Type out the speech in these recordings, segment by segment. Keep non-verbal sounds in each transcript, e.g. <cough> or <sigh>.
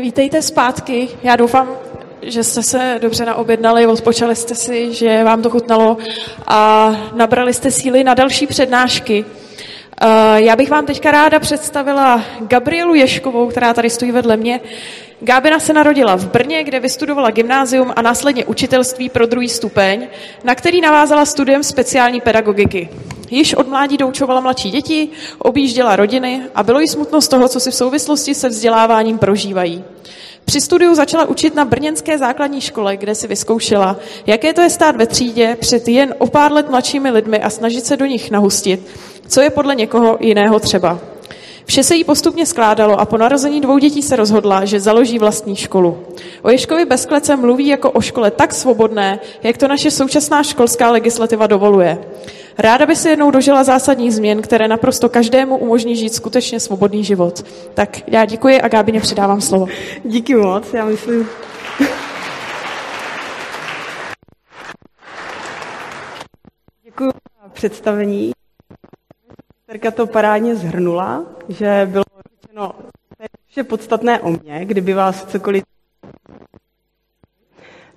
Vítejte zpátky. Já doufám, že jste se dobře naobjednali, odpočali jste si, že vám to chutnalo a nabrali jste síly na další přednášky. Eh, já bych vám teďka ráda představila Gabrielu Ješkovou, která tady stojí vedle mě. Gábina se narodila v Brně, kde vystudovala gymnázium a následně učitelství pro druhý stupeň, na který navázala studiem speciální pedagogiky. Již od mládí doučovala mladší děti, objížděla rodiny a bylo jí smutno z toho, co si v souvislosti se vzděláváním prožívají. Při studiu začala učit na brněnské základní škole, kde si vyzkoušela, jaké to je stát ve třídě před jen o pár let mladšími lidmi a snažit se do nich nahustit, co je podle někoho jiného třeba. Vše se jí postupně skládalo a po narození dvou dětí se rozhodla, že založí vlastní školu. O Ješkovi Bezklece mluví jako o škole tak svobodné, jak to naše současná školská legislativa dovoluje. Ráda by se jednou dožila zásadních změn, které naprosto každému umožní žít skutečně svobodný život. Tak já děkuji a Gábině předávám slovo. Díky moc, já myslím... Děkuji za představení. Terka to parádně zhrnula, že bylo řečeno vše podstatné o mně, kdyby vás cokoliv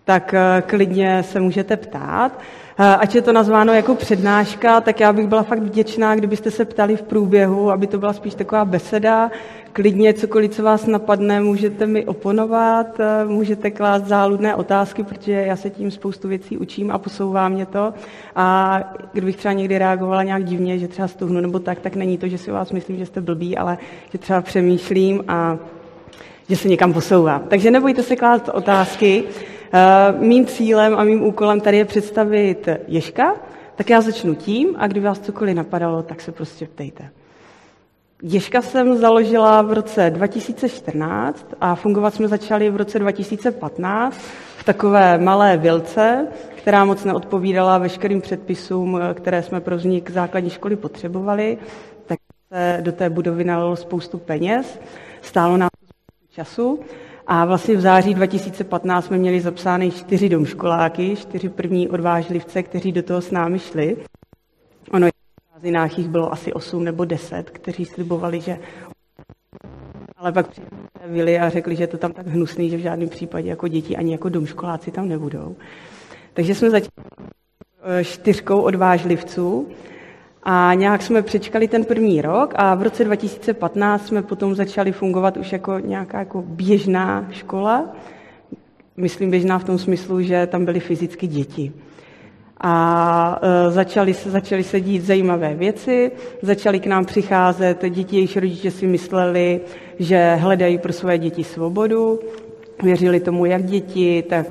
tak eh, klidně se můžete ptát. Eh, ať je to nazváno jako přednáška, tak já bych byla fakt vděčná, kdybyste se ptali v průběhu, aby to byla spíš taková beseda. Klidně cokoliv, co vás napadne, můžete mi oponovat, eh, můžete klást záludné otázky, protože já se tím spoustu věcí učím a posouvá mě to. A kdybych třeba někdy reagovala nějak divně, že třeba stuhnu nebo tak, tak není to, že si vás myslím, že jste blbý, ale že třeba přemýšlím a že se někam posouvám. Takže nebojte se klást otázky. Eh, mým cílem a mým úkolem tady je představit Ježka, tak já začnu tím a kdyby vás cokoliv napadalo, tak se prostě ptejte. Ježka jsem založila v roce 2014 a fungovat jsme začali v roce 2015 v takové malé vilce, která moc neodpovídala veškerým předpisům, které jsme pro vznik základní školy potřebovali. Tak se do té budovy nalilo spoustu peněz, stálo nám času a vlastně v září 2015 jsme měli zapsány čtyři domškoláky, čtyři první odvážlivce, kteří do toho s námi šli. Ono v prázdninách jich bylo asi osm nebo deset, kteří slibovali, že ale pak přišli a řekli, že je to tam tak hnusný, že v žádném případě jako děti ani jako domškoláci tam nebudou. Takže jsme začali eh, čtyřkou odvážlivců a nějak jsme přečkali ten první rok a v roce 2015 jsme potom začali fungovat už jako nějaká jako běžná škola. Myslím běžná v tom smyslu, že tam byly fyzicky děti. A e, začaly se, začaly se dít zajímavé věci, začaly k nám přicházet děti, jejichž rodiče si mysleli, že hledají pro své děti svobodu, věřili tomu jak děti, tak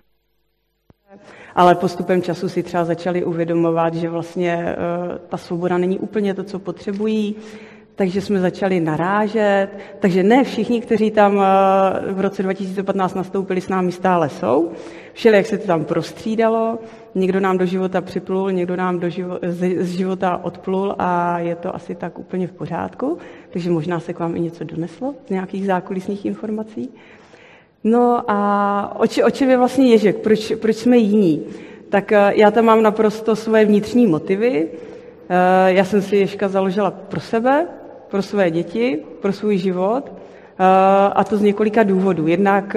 ale postupem času si třeba začali uvědomovat, že vlastně eh, ta svoboda není úplně to, co potřebují, takže jsme začali narážet. Takže ne všichni, kteří tam eh, v roce 2015 nastoupili, s námi stále jsou. Všeli, jak se to tam prostřídalo, někdo nám do života připlul, někdo nám do živo- z života odplul a je to asi tak úplně v pořádku. Takže možná se k vám i něco doneslo z nějakých zákulisních informací. No a o, či, o čem je vlastně Ježek? Proč, proč jsme jiní? Tak eh, já tam mám naprosto svoje vnitřní motivy. Eh, já jsem si Ježka založila pro sebe, pro své děti, pro svůj život eh, a to z několika důvodů. Jednak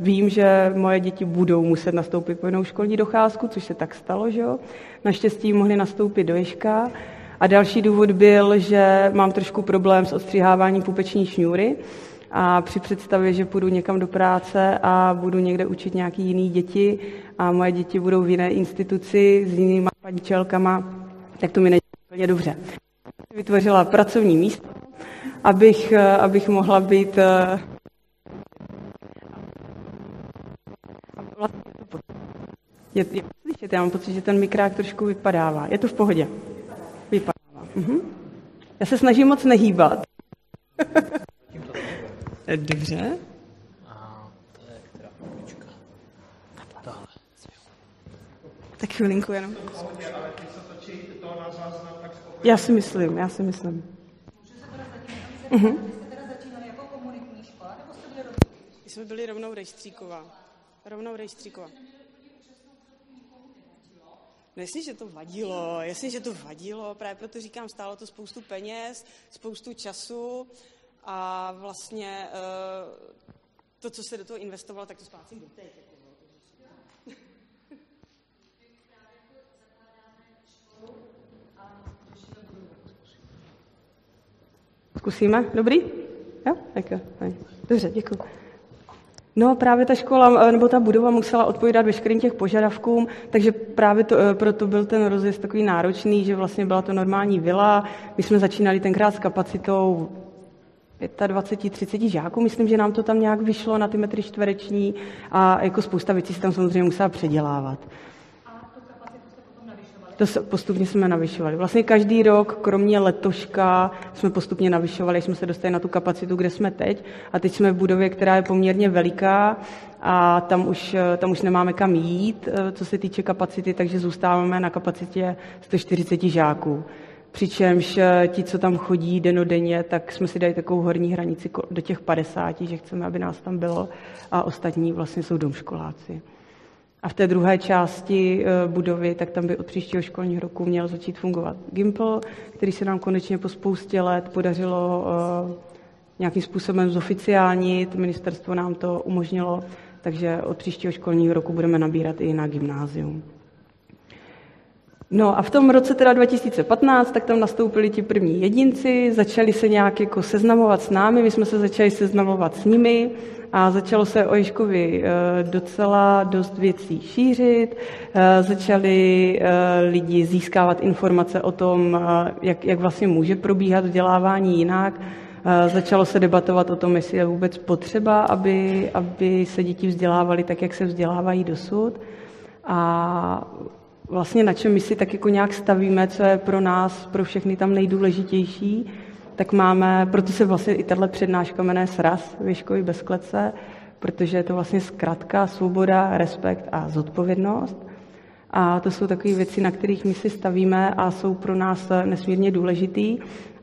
vím, že moje děti budou muset nastoupit povinnou školní docházku, což se tak stalo, že jo. Naštěstí mohli nastoupit do Ježka. A další důvod byl, že mám trošku problém s odstřiháváním pupeční šňůry, a při představě, že půjdu někam do práce a budu někde učit nějaký jiný děti a moje děti budou v jiné instituci s jinýma paníčelkama, tak to mi není úplně dobře. Vytvořila pracovní místo, abych, abych mohla být je, je slyšet, já mám pocit, že ten mikrák trošku vypadává. Je to v pohodě? Vypadává. Mhm. Já se snažím moc nehýbat. <laughs> Dobře. A to je která půjčka. Tahle. Tak chvilinku jenom. Já si myslím, já si myslím. Uh-huh. My jsme byli rovnou rejstříková. Rovnou rejstříková. No jasně, že to vadilo, jasně, že to vadilo, právě proto říkám, stálo to spoustu peněz, spoustu času, a vlastně eh, to, co se do toho investovalo, tak to splácím doteď. Jako, Zkusíme? Dobrý? Jo? Tak jo. Dobře, děkuji. No právě ta škola nebo ta budova musela odpovídat veškerým těch požadavkům, takže právě to, eh, proto byl ten rozjezd takový náročný, že vlastně byla to normální vila. My jsme začínali tenkrát s kapacitou 25-30 žáků, myslím, že nám to tam nějak vyšlo na ty metry čtvereční a jako spousta věcí se tam samozřejmě musela předělávat. To se postupně jsme navyšovali. Vlastně každý rok, kromě letoška, jsme postupně navyšovali, jsme se dostali na tu kapacitu, kde jsme teď. A teď jsme v budově, která je poměrně veliká a tam už, tam už nemáme kam jít, co se týče kapacity, takže zůstáváme na kapacitě 140 žáků. Přičemž eh, ti, co tam chodí denodenně, tak jsme si dali takovou horní hranici do těch 50, že chceme, aby nás tam bylo a ostatní vlastně jsou domškoláci. A v té druhé části eh, budovy, tak tam by od příštího školního roku měl začít fungovat Gimple, který se nám konečně po spoustě let podařilo eh, nějakým způsobem zoficiálnit. Ministerstvo nám to umožnilo, takže od příštího školního roku budeme nabírat i na gymnázium. No a v tom roce teda 2015, tak tam nastoupili ti první jedinci, začali se nějak jako seznamovat s námi, my jsme se začali seznamovat s nimi a začalo se o Ježkovi eh, docela dost věcí šířit, eh, začali eh, lidi získávat informace o tom, jak, jak vlastně může probíhat vzdělávání jinak, Začalo se debatovat o tom, jestli je vůbec potřeba, aby, aby se děti vzdělávaly tak, jak se vzdělávají dosud. A vlastně na čem my si tak jako nějak stavíme, co je pro nás, pro všechny tam nejdůležitější, tak máme, proto se vlastně i tahle přednáška jmenuje SRAS, Věškovi bez klece, protože je to vlastně zkratka, svoboda, respekt a zodpovědnost. A to jsou takové věci, na kterých my si stavíme a jsou pro nás nesmírně důležitý.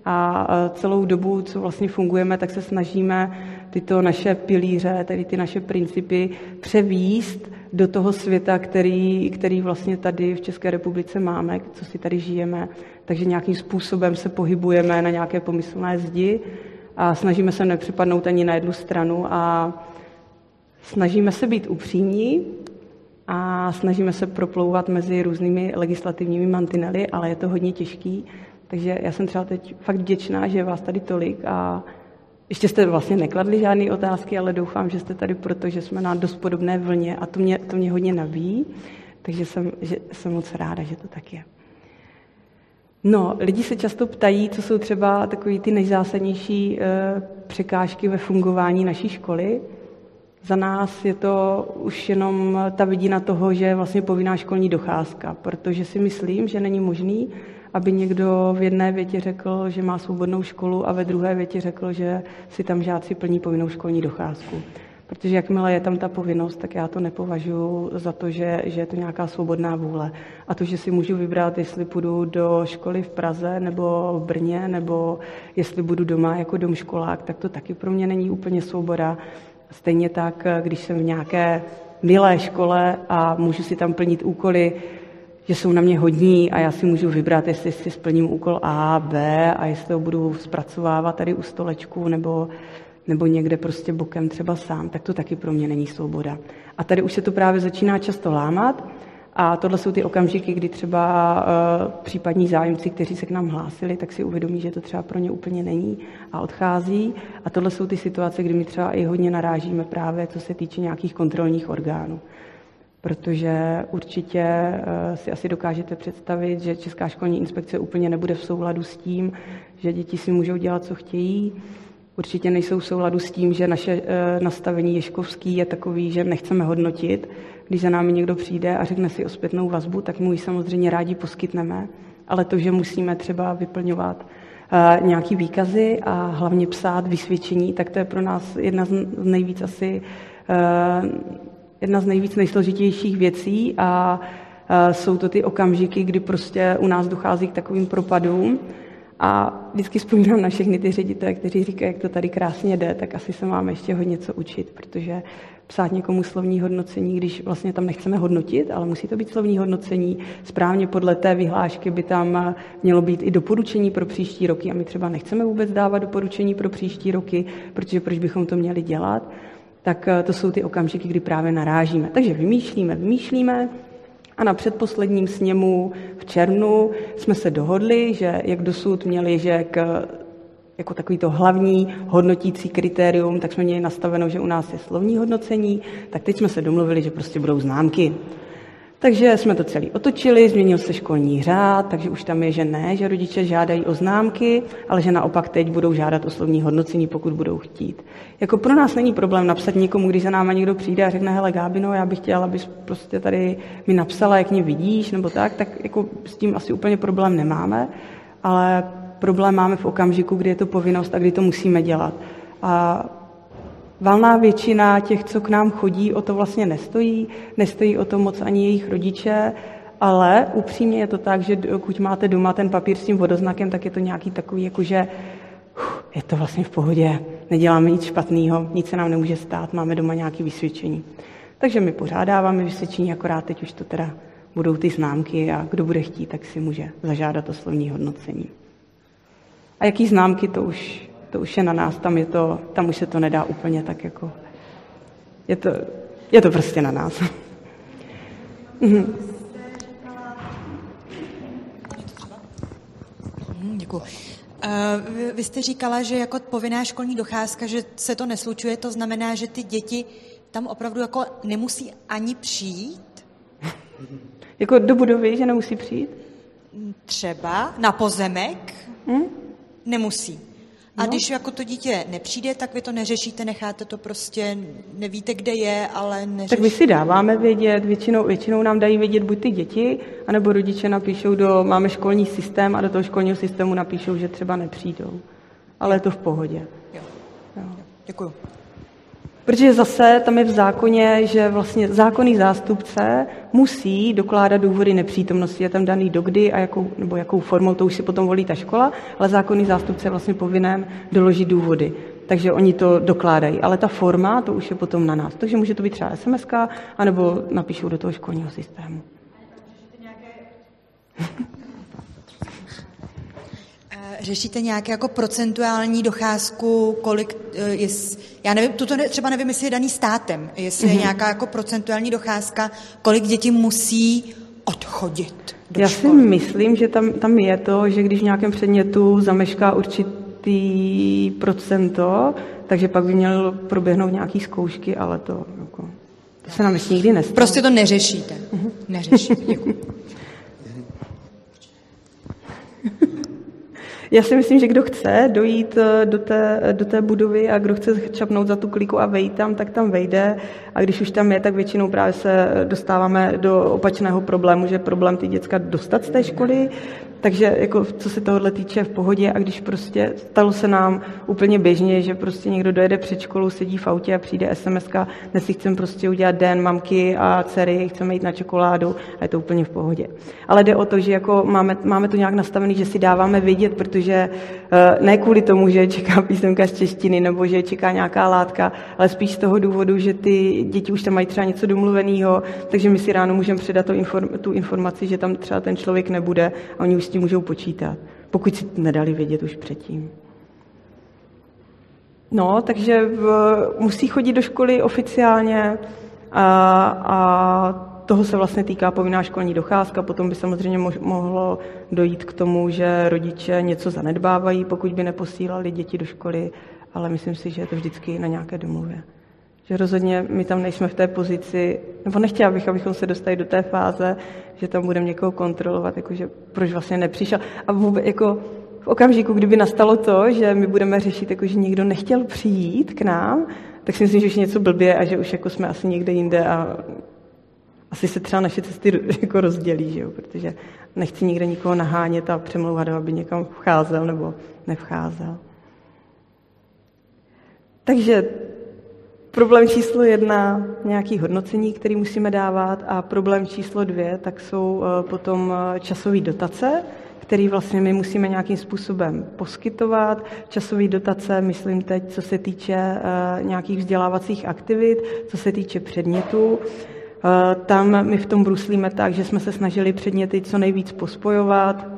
A celou dobu, co vlastně fungujeme, tak se snažíme tyto naše pilíře, tedy ty naše principy převíst do toho světa, který, který vlastně tady v České republice máme, co si tady žijeme. Takže nějakým způsobem se pohybujeme na nějaké pomyslné zdi a snažíme se nepřipadnout ani na jednu stranu a snažíme se být upřímní a snažíme se proplouvat mezi různými legislativními mantinely, ale je to hodně těžký. Takže já jsem třeba teď fakt vděčná, že vás tady tolik a ještě jste vlastně nekladli žádné otázky, ale doufám, že jste tady proto, že jsme na dost podobné vlně a to mě, to mě hodně nabíjí, takže jsem, že, jsem moc ráda, že to tak je. No, lidi se často ptají, co jsou třeba takové ty nejzásadnější e, překážky ve fungování naší školy. Za nás je to už jenom ta vidina toho, že je vlastně povinná školní docházka, protože si myslím, že není možný, aby někdo v jedné větě řekl, že má svobodnou školu a ve druhé větě řekl, že si tam žáci plní povinnou školní docházku. Protože jakmile je tam ta povinnost, tak já to nepovažuji za to, že, že je to nějaká svobodná vůle. A to, že si můžu vybrat, jestli půjdu do školy v Praze nebo v Brně, nebo jestli budu doma jako domškolák, tak to taky pro mě není úplně svoboda. Stejně tak, když jsem v nějaké milé škole a můžu si tam plnit úkoly, že jsou na mě hodní a já si můžu vybrat, jestli si splním úkol A, B a jestli ho budu zpracovávat tady u stolečku nebo, nebo někde prostě bokem třeba sám, tak to taky pro mě není svoboda. A tady už se to právě začíná často lámat a tohle jsou ty okamžiky, kdy třeba uh, případní zájemci, kteří se k nám hlásili, tak si uvědomí, že to třeba pro ně úplně není a odchází. A tohle jsou ty situace, kdy my třeba i hodně narážíme právě, co se týče nějakých kontrolních orgánů protože určitě eh, si asi dokážete představit, že Česká školní inspekce úplně nebude v souladu s tím, že děti si můžou dělat, co chtějí. Určitě nejsou v souladu s tím, že naše eh, nastavení Ješkovský je takový, že nechceme hodnotit. Když za námi někdo přijde a řekne si o zpětnou vazbu, tak mu ji samozřejmě rádi poskytneme, ale to, že musíme třeba vyplňovat eh, nějaký výkazy a hlavně psát vysvědčení, tak to je pro nás jedna z nejvíc asi jedna z nejvíc nejsložitějších věcí a jsou to ty okamžiky, kdy prostě u nás dochází k takovým propadům. A vždycky vzpomínám na všechny ty ředitele, kteří říkají, jak to tady krásně jde, tak asi se máme ještě hodně co učit, protože psát někomu slovní hodnocení, když vlastně tam nechceme hodnotit, ale musí to být slovní hodnocení. Správně podle té vyhlášky by tam mělo být i doporučení pro příští roky a my třeba nechceme vůbec dávat doporučení pro příští roky, protože proč bychom to měli dělat tak to jsou ty okamžiky, kdy právě narážíme. Takže vymýšlíme, vymýšlíme, a na předposledním sněmu v červnu jsme se dohodli, že jak dosud měli, že k, jako takový to hlavní hodnotící kritérium, tak jsme měli nastaveno, že u nás je slovní hodnocení, tak teď jsme se domluvili, že prostě budou známky. Takže jsme to celý otočili, změnil se školní řád, takže už tam je, že ne, že rodiče žádají o známky, ale že naopak teď budou žádat o slovní hodnocení, pokud budou chtít. Jako pro nás není problém napsat někomu, když za náma někdo přijde a řekne, hele Gábino, já bych chtěla, abys prostě tady mi napsala, jak mě vidíš, nebo tak, tak jako s tím asi úplně problém nemáme, ale problém máme v okamžiku, kdy je to povinnost a kdy to musíme dělat. A Valná většina těch, co k nám chodí, o to vlastně nestojí. Nestojí o to moc ani jejich rodiče, ale upřímně je to tak, že pokud máte doma ten papír s tím vodoznakem, tak je to nějaký takový, jakože je to vlastně v pohodě, neděláme nic špatného, nic se nám nemůže stát, máme doma nějaké vysvědčení. Takže my pořádáváme vysvědčení, akorát teď už to teda budou ty známky a kdo bude chtít, tak si může zažádat o slovní hodnocení. A jaký známky, to už to už je na nás, tam, je to, tam už se to nedá úplně tak jako... Je to, je to prostě na nás. <laughs> Mhm. Mhm, děkuji. Uh, vy jste říkala, že jako povinná školní docházka, že se to neslučuje, to znamená, že ty děti tam opravdu jako nemusí ani přijít? <laughs> jako do budovy, že nemusí přijít? Třeba na pozemek? Hmm? Nemusí. A no. když jako to dítě nepřijde, tak vy to neřešíte, necháte to prostě, nevíte, kde je, ale neřešíte. Tak my si dáváme vědět, většinou, většinou nám dají vědět buď ty děti, anebo rodiče napíšou do, máme školní systém a do toho školního systému napíšou, že třeba nepřijdou. Ale je to v pohodě. Jo. Jo. Děkuju. Protože zase tam je v zákoně, že vlastně zákonný zástupce musí dokládat důvody nepřítomnosti. Je tam daný dokdy a jakou, nebo jakou formou, to už si potom volí ta škola, ale zákonný zástupce je vlastně povinen doložit důvody. Takže oni to dokládají. Ale ta forma, to už je potom na nás. Takže může to být třeba SMS, anebo napíšou do toho školního systému. <laughs> Řešíte nějaké jako procentuální docházku, kolik, eh, je, já nevím, tuto ne, třeba nevím, jestli je daný státem, jestli mm-hmm. je mhm. nějaká jako procentuální docházka, kolik dětí musí odchodit do Já školy. si myslím, že tam, tam je to, že když v nějakém předmětu zamešká určitý procento, takže pak by měl proběhnout nějaký zkoušky, ale to, jako, to se nám ještě nikdy nestalo. Prostě to neřešíte. Mm-hmm. Neřešíte, děkuji. <laughs> Já si myslím, že kdo chce dojít eh, do té, do té budovy a kdo chce čapnout za tu kliku a vejít tam, tak tam vejde. A když už tam je, tak většinou právě se dostáváme do opačného problému, že problém ty děcka dostat z té školy, takže jako co se tohohle týče v pohodě a když prostě stalo se nám úplně běžně, že prostě někdo dojede před školou, sedí v autě a přijde SMS, dnes si chcem prostě udělat den mamky a dcery, chceme jít na čokoládu a je to úplně v pohodě. Ale jde o to, že jako máme, máme to nějak nastavený, že si dáváme vědět, protože eh, ne kvůli tomu, že čeká <laughs> písemka z češtiny nebo že čeká nějaká látka, ale spíš z toho důvodu, že ty děti už tam mají třeba něco domluveného, takže my si ráno můžeme předat tu informaci, že tam třeba ten člověk nebude a oni už tím můžou počítat, pokud si nedali vědět už předtím. No, takže v, musí chodit do školy oficiálně a, a toho se vlastně týká povinná školní docházka. Potom by samozřejmě mohlo dojít k tomu, že rodiče něco zanedbávají, pokud by neposílali děti do školy, ale myslím si, že je to vždycky na nějaké domluvě. Že rozhodně my tam nejsme v té pozici, nebo nechtěla bych, abychom se dostali do té fáze, že tam budeme někoho kontrolovat, jakože proč vlastně nepřišel. A vůbec jako v okamžiku, kdyby nastalo to, že my budeme řešit, jako, že někdo nechtěl přijít k nám, tak si myslím, že už něco blbě a že už jako jsme asi někde jinde a asi se třeba naše cesty jako rozdělí, že jo? protože nechci nikde nikoho nahánět a přemlouvat, aby někam vcházel nebo nevcházel. Takže Problém číslo jedna, nějaký hodnocení, který musíme dávat a problém číslo dvě, tak jsou eh, potom eh, časové dotace, který vlastně my musíme nějakým způsobem poskytovat. Časové dotace, myslím teď, co se týče eh, nějakých vzdělávacích aktivit, co se týče předmětů. Tam my v tom bruslíme tak, že jsme se snažili předměty co nejvíc pospojovat,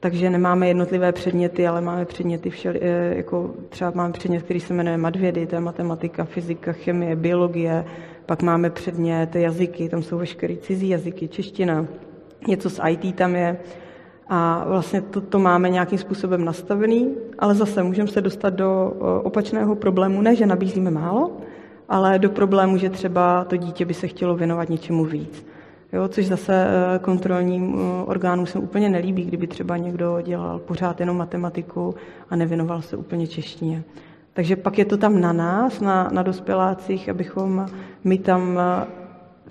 takže nemáme jednotlivé předměty, ale máme předměty všeli, eh, jako třeba máme předmět, který se jmenuje Madvědy, to je matematika, fyzika, chemie, biologie, pak máme předmět jazyky, tam jsou veškeré cizí jazyky, čeština, něco z IT tam je, a vlastně to, to máme nějakým způsobem nastavený, ale zase můžeme se dostat do opačného problému, ne, že nabízíme málo, ale do problému, že třeba to dítě by se chtělo věnovat něčemu víc. Jo, což zase e, kontrolním e, orgánům se úplně nelíbí, kdyby třeba někdo dělal pořád jenom matematiku a nevěnoval se úplně češtině. Takže pak je to tam na nás, na, na dospělácích, abychom my tam e,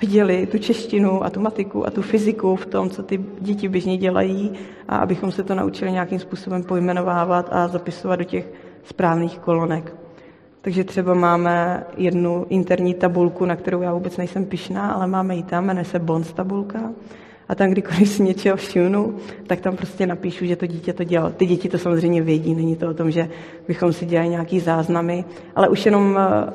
viděli tu češtinu a tu matiku a tu fyziku v tom, co ty děti běžně dělají a abychom se to naučili nějakým způsobem pojmenovávat a zapisovat do těch správných kolonek. Takže třeba máme jednu interní tabulku, na kterou já vůbec nejsem pišná, ale máme ji tam, jmenuje se Bonds tabulka. A tam, kdykoliv si něčeho všimnu, tak tam prostě napíšu, že to dítě to dělalo. Ty děti to samozřejmě vědí, není to o tom, že bychom si dělali nějaký záznamy, ale už jenom eh,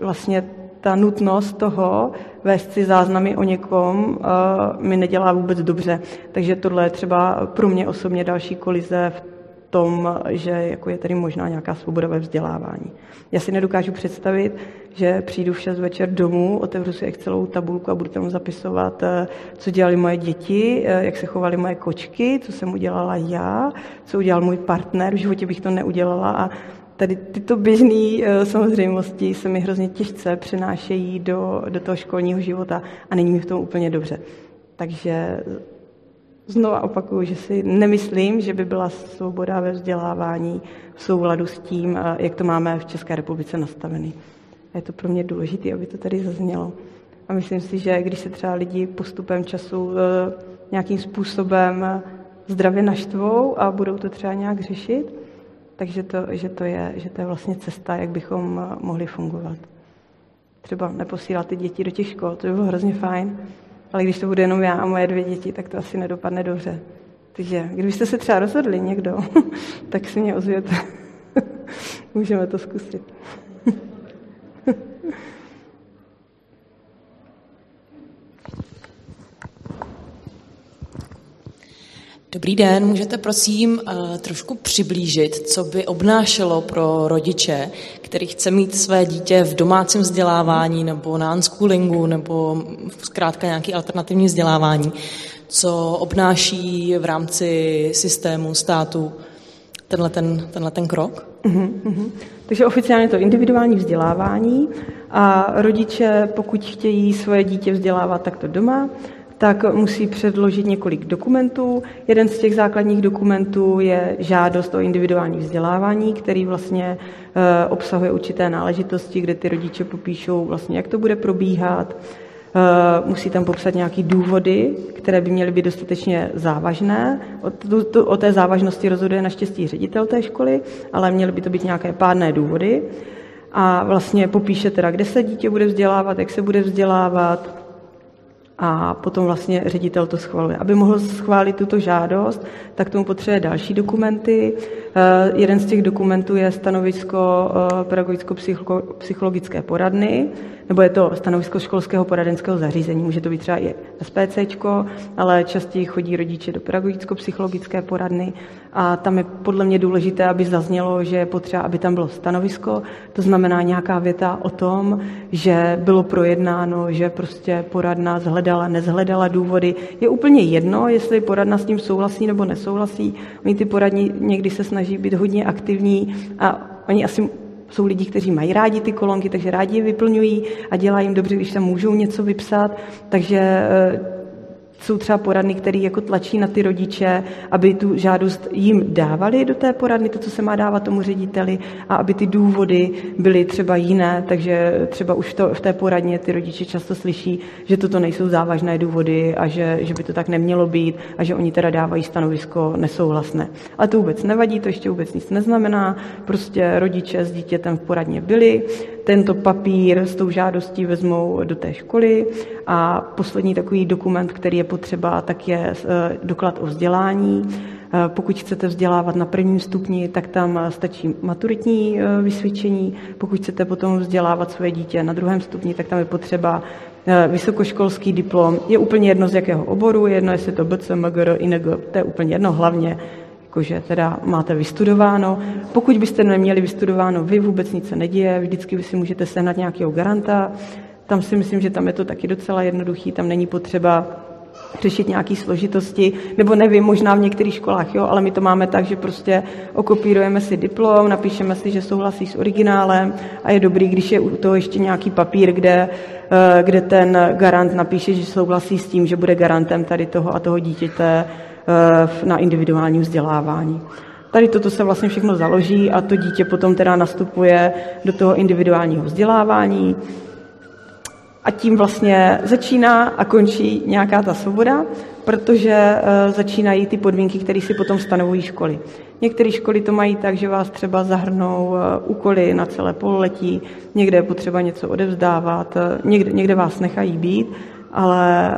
vlastně ta nutnost toho vést si záznamy o někom uh, mi nedělá vůbec dobře. Takže tohle je třeba pro mě osobně další kolize v tom, že jako je tady možná nějaká svoboda ve vzdělávání. Já si nedokážu představit, že přijdu v 6 večer domů, otevřu si celou tabulku a budu tam zapisovat, eh, co dělali moje děti, eh, jak se chovaly moje kočky, co jsem udělala já, co udělal můj partner, v životě bych to neudělala a tady tyto běžné eh, samozřejmosti se mi hrozně těžce přenášejí do, do toho školního života a není mi v tom úplně dobře. Takže znova opakuju, že si nemyslím, že by byla svoboda ve vzdělávání v souladu s tím, eh, jak to máme v České republice nastavený. A je to pro mě důležité, aby to tady zaznělo. A myslím si, že když se třeba lidi postupem času eh, nějakým způsobem zdravě naštvou a budou to třeba nějak řešit, takže to, že, to je, že to je vlastně cesta, jak bychom eh, mohli fungovat. Třeba neposílat ty děti do těch škol, to by bylo hrozně fajn, ale když to bude jenom já a moje dvě děti, tak to asi nedopadne dobře. Takže kdybyste se třeba rozhodli někdo, <laughs> tak si mě ozvěte. <laughs> Můžeme to zkusit. Dobrý den, můžete prosím uh, trošku přiblížit, co by obnášelo pro rodiče, který chce mít své dítě v domácím vzdělávání nebo na unschoolingu nebo zkrátka nějaký alternativní vzdělávání, co obnáší v rámci systému státu tenhle ten, tenhle ten krok? Uh-huh, uh-huh. Takže oficiálně to individuální vzdělávání a rodiče, pokud chtějí svoje dítě vzdělávat, tak to doma tak musí předložit několik dokumentů. Jeden z těch základních dokumentů je žádost o individuální vzdělávání, který vlastně eh, obsahuje určité náležitosti, kde ty rodiče popíšou vlastně, jak to bude probíhat. Eh, musí tam popsat nějaké důvody, které by měly být dostatečně závažné. O, o té závažnosti rozhoduje naštěstí ředitel té školy, ale měly by to být nějaké pádné důvody. A vlastně popíše teda, kde se dítě bude vzdělávat, jak se bude vzdělávat, a potom vlastně ředitel to schvaluje. Aby mohl schválit tuto žádost, tak tomu potřebuje další dokumenty. Eh, jeden z těch dokumentů je stanovisko eh, pedagogicko-psychologické poradny, nebo je to stanovisko školského poradenského zařízení, může to být třeba i SPC, ale častěji chodí rodiče do pedagogicko-psychologické poradny a tam je podle mě důležité, aby zaznělo, že je potřeba, aby tam bylo stanovisko, to znamená nějaká věta o tom, že bylo projednáno, že prostě poradna zhledala, nezhledala důvody. Je úplně jedno, jestli poradna s tím souhlasí nebo nesouhlasí. Oni ty poradní někdy se snaží být hodně aktivní a oni asi jsou lidi, kteří mají rádi ty kolonky, takže rádi je vyplňují a dělají jim dobře, když tam můžou něco vypsat. Takže eh, jsou třeba poradny, které jako tlačí na ty rodiče, aby tu žádost jim dávali do té poradny, to, co se má dávat tomu řediteli, a aby ty důvody byly třeba jiné, takže třeba už to, v té poradně ty rodiče často slyší, že toto nejsou závažné důvody a že, že by to tak nemělo být a že oni teda dávají stanovisko nesouhlasné. Ale to vůbec nevadí, to ještě vůbec nic neznamená, prostě rodiče s dítětem v poradně byli, tento papír s tou žádostí vezmou do té školy a poslední takový dokument, který je potřeba, tak je eh, doklad o vzdělání. Pokud chcete vzdělávat na prvním stupni, tak tam stačí maturitní vysvědčení. Pokud chcete potom vzdělávat svoje dítě na druhém stupni, tak tam je potřeba vysokoškolský diplom. Je úplně jedno z jakého oboru, jedno jestli to BC, MGR, ING, to je úplně jedno, hlavně jakože teda máte vystudováno. Pokud byste neměli vystudováno vy, vůbec nic se neděje, vždycky vy si můžete sehnat nějakého garanta. Tam si myslím, že tam je to taky docela jednoduchý, tam není potřeba řešit nějaké složitosti, nebo nevím, možná v některých školách, jo, ale my to máme tak, že prostě okopírujeme si diplom, napíšeme si, že souhlasí s originálem a je dobrý, když je u toho ještě nějaký papír, kde, eh, kde ten garant napíše, že souhlasí s tím, že bude garantem tady toho a toho dítěte na individuální vzdělávání. Tady toto se vlastně všechno založí a to dítě potom teda nastupuje do toho individuálního vzdělávání a tím vlastně začíná a končí nějaká ta svoboda, protože eh, začínají ty podmínky, které si potom stanovují školy. Některé školy to mají tak, že vás třeba zahrnou eh, úkoly na celé pololetí, někde je potřeba něco odevzdávat, někde, někde vás nechají být, ale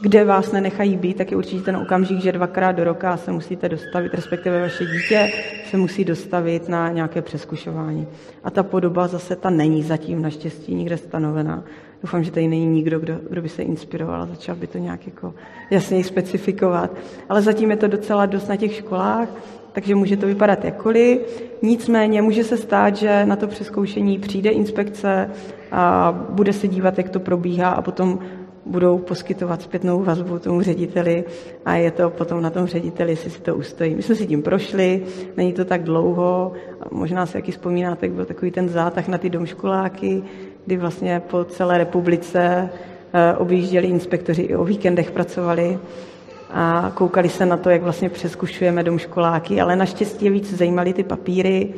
kde vás nenechají být, tak je určitě ten okamžik, že dvakrát do roka se musíte dostavit, respektive vaše dítě se musí dostavit na nějaké přeskušování. A ta podoba zase ta není zatím naštěstí nikde stanovená. Doufám, že tady není nikdo, kdo, kdo by se inspiroval a začal by to nějak jako jasněji specifikovat. Ale zatím je to docela dost na těch školách, takže může to vypadat jakkoliv. Nicméně může se stát, že na to přeskoušení přijde inspekce a bude se dívat, jak to probíhá a potom budou poskytovat zpětnou vazbu tomu řediteli a je to potom na tom řediteli, jestli si to ustojí. My jsme si tím prošli, není to tak dlouho, možná si jaký vzpomínáte, byl takový ten zátah na ty domškoláky, kdy vlastně po celé republice eh, objížděli inspektoři i o víkendech pracovali a koukali se na to, jak vlastně přeskušujeme domškoláky, ale naštěstí víc zajímaly ty papíry,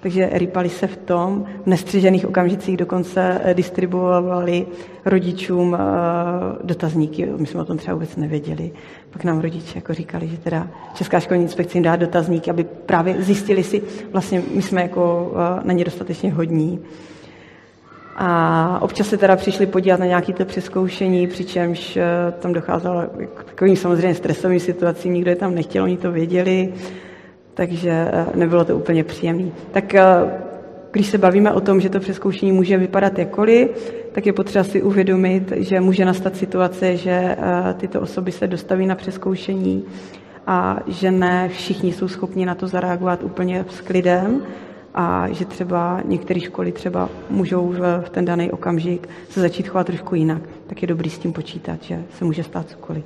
takže rypali se v tom. V nestřežených okamžicích dokonce eh, distribuovali rodičům eh, dotazníky. My jsme o tom třeba vůbec nevěděli. Pak nám rodiče jako říkali, že teda Česká školní inspekce jim dá dotazníky, aby právě zjistili si, vlastně my jsme jako eh, na ně dostatečně hodní. A občas se teda přišli podívat na nějaké to přeskoušení, přičemž tam docházelo k takovým samozřejmě stresovým situacím, nikdo je tam nechtěl, oni to věděli takže eh, nebylo to úplně příjemné. Tak eh, když se bavíme o tom, že to přeskoušení může vypadat jakkoliv, tak je potřeba si uvědomit, že může nastat situace, že eh, tyto osoby se dostaví na přeskoušení a že ne všichni jsou schopni na to zareagovat úplně s klidem a že třeba některé školy třeba můžou v ten daný okamžik se začít chovat trošku jinak. Tak je dobrý s tím počítat, že se může stát cokoliv.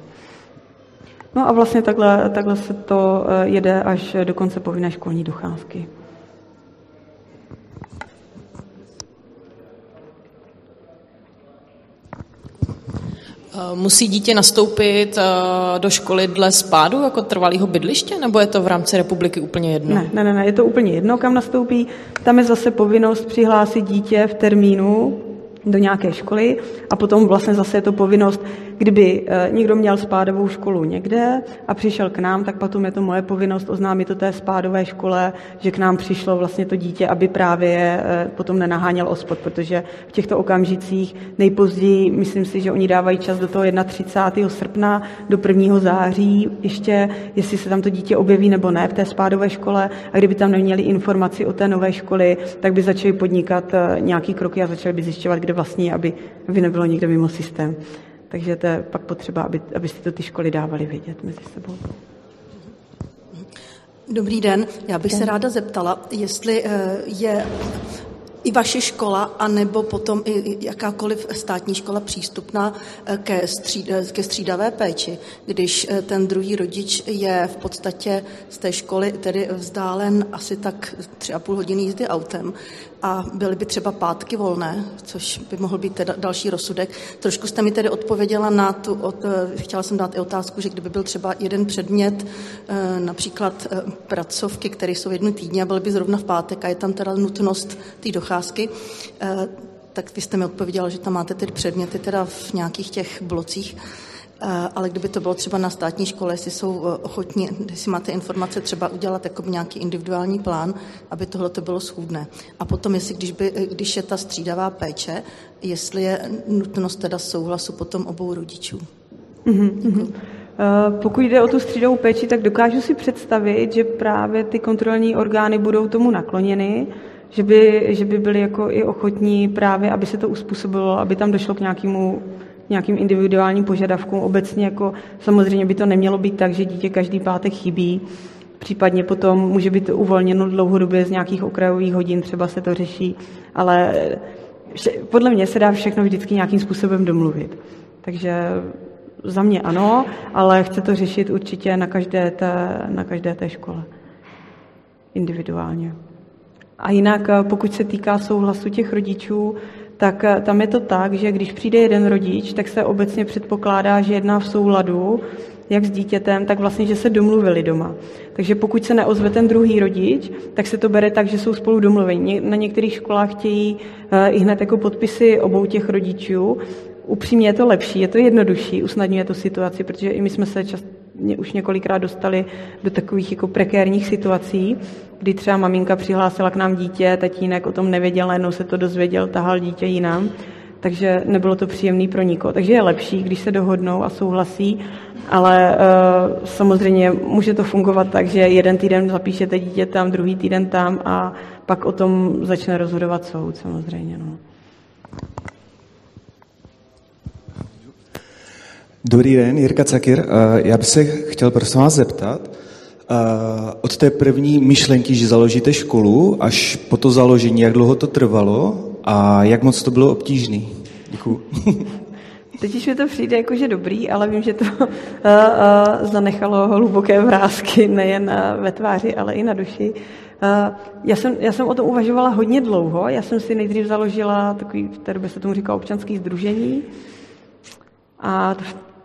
No a vlastně takhle, takhle se to eh, jede až do konce povinné školní docházky. Eh, musí dítě nastoupit eh, do školy dle spádu jako trvalého bydliště, nebo je to v rámci republiky úplně jedno? Ne, ne, ne, je to úplně jedno, kam nastoupí. Tam je zase povinnost přihlásit dítě v termínu do nějaké školy a potom vlastně zase je to povinnost Kdyby eh, někdo měl spádovou školu někde a přišel k nám, tak potom je to moje povinnost oznámit to té spádové škole, že k nám přišlo vlastně to dítě, aby právě eh, potom nenaháněl ospod, protože v těchto okamžicích nejpozději, myslím si, že oni dávají čas do toho 31. srpna do 1. září, ještě jestli se tam to dítě objeví nebo ne v té spádové škole a kdyby tam neměli informaci o té nové školy, tak by začali podnikat eh, nějaký kroky a začali by zjišťovat, kde vlastně, aby, aby nebylo nikde mimo systém. Takže to je pak potřeba, aby, aby si to ty školy dávaly vědět mezi sebou. Dobrý den, já bych se ráda zeptala, jestli eh, je i vaše škola, anebo potom i jakákoliv státní škola přístupná eh, ke, stříd, eh, ke střídavé péči, když ten druhý rodič je v podstatě z té školy tedy vzdálen asi tak tři a půl hodiny jízdy autem a byly by třeba pátky volné, což by mohl být teda další rozsudek. Trošku jste mi tedy odpověděla na tu, od, eh, chtěla jsem dát i otázku, že kdyby byl třeba jeden předmět, eh, například eh, pracovky, které jsou jednu týdně a byly by zrovna v pátek a je tam teda nutnost té docházky, tak vy jste mi odpověděla, že tam máte tedy předměty teda v nějakých těch blocích. Eh, ale kdyby to bylo třeba na státní škole, jestli jsou eh, ochotní, jestli máte informace, třeba udělat jako nějaký individuální plán, aby tohle to bylo schůdné. A potom, jestli když, by, eh, když je ta střídavá péče, jestli je nutnost teda souhlasu potom obou rodičů. Mm-hmm. Pokud jde o tu střídovou péči, tak dokážu si představit, že právě ty kontrolní orgány budou tomu nakloněny, že by, že by byli jako i ochotní právě, aby se to uspůsobilo, aby tam došlo k nějakému nějakým individuálním požadavkům. Obecně jako samozřejmě by to nemělo být tak, že dítě každý pátek chybí, případně potom může být uvolněno dlouhodobě z nějakých okrajových hodin, třeba se to řeší, ale podle mě se dá všechno vždycky nějakým způsobem domluvit. Takže za mě ano, ale chce to řešit určitě na každé té, na každé té škole. Individuálně. A jinak, pokud se týká souhlasu těch rodičů, tak eh, tam je to tak, že když přijde jeden rodič, tak se obecně předpokládá, že jedná v souladu jak s dítětem, tak vlastně, že se domluvili doma. Takže pokud se neozve ten druhý rodič, tak se to bere tak, že jsou spolu domluveni. Na některých školách chtějí eh, i hned jako podpisy obou těch rodičů. Upřímně je to lepší, je to jednodušší, usnadňuje to situaci, protože i my jsme se čas, už několikrát dostali do takových jako prekérních situací, kdy třeba maminka přihlásila k nám dítě, tatínek o tom nevěděl, najednou se to dozvěděl, tahal dítě jinam, takže nebylo to příjemné pro nikoho. Takže je lepší, když se dohodnou a souhlasí, ale uh, samozřejmě může to fungovat tak, že jeden týden zapíšete dítě tam, druhý týden tam a pak o tom začne rozhodovat soud samozřejmě. No. Dobrý den, Jirka Cakir. Eh, já bych se chtěl prosím vás zeptat, od té první myšlenky, že založíte školu, až po to založení, jak dlouho to trvalo a jak moc to bylo obtížné? Děkuji. <laughs> Teď už mi to přijde jako, že dobrý, ale vím, že to <laughs> uh, uh, zanechalo hluboké vrázky nejen ve tváři, ale i na duši. Uh, já, jsem, já jsem o tom uvažovala hodně dlouho. Já jsem si nejdřív založila takový, v té době se tomu říká občanský združení. A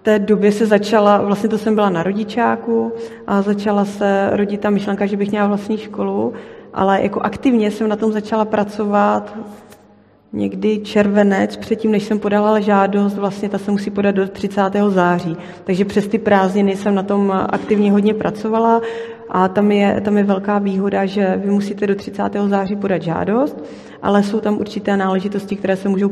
té době se začala, vlastně to jsem byla na rodičáku a začala se rodit ta myšlenka, že bych měla vlastní školu, ale jako aktivně jsem na tom začala pracovat někdy červenec, předtím, než jsem podala žádost, vlastně ta se musí podat do 30. září. Takže přes ty prázdniny jsem na tom aktivně hodně pracovala a tam je, tam je velká výhoda, že vy musíte do 30. září podat žádost, ale jsou tam určité náležitosti, které se můžou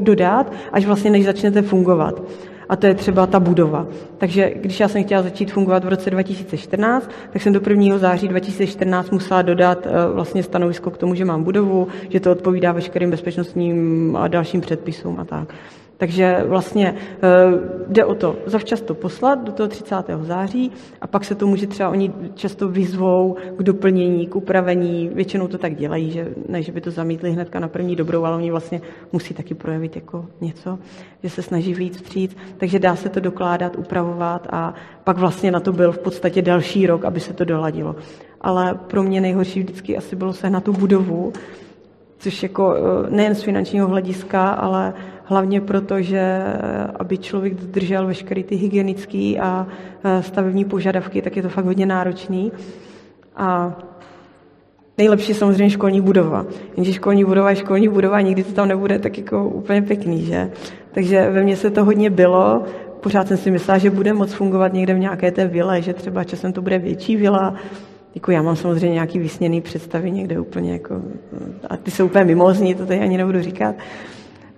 dodat, až vlastně než začnete fungovat a to je třeba ta budova. Takže když já jsem chtěla začít fungovat v roce 2014, tak jsem do 1. září 2014 musela dodat eh, vlastně stanovisko k tomu, že mám budovu, že to odpovídá veškerým bezpečnostním a dalším předpisům a tak. Takže vlastně eh, jde o to zavčas to poslat do toho 30. září a pak se to může třeba oni často vyzvou k doplnění, k upravení. Většinou to tak dělají, že ne, že by to zamítli hnedka na první dobrou, ale oni vlastně musí taky projevit jako něco, že se snaží víc vstříc. Takže dá se to dokládat, upravovat a pak vlastně na to byl v podstatě další rok, aby se to doladilo. Ale pro mě nejhorší vždycky asi bylo se na tu budovu, což jako eh, nejen z finančního hlediska, ale hlavně proto, že eh, aby člověk dodržel veškeré ty hygienické a eh, stavební požadavky, tak je to fakt hodně náročný. A nejlepší je samozřejmě školní budova. Jenže školní budova je školní budova, nikdy to tam nebude tak jako úplně pěkný, že? Takže ve mně se to hodně bylo, pořád jsem si myslela, že bude moc fungovat někde v nějaké té vile, že třeba časem to bude větší vila, jako já mám samozřejmě nějaký vysněný představy někde úplně jako, a ty jsou úplně mimozní, to tady ani nebudu říkat,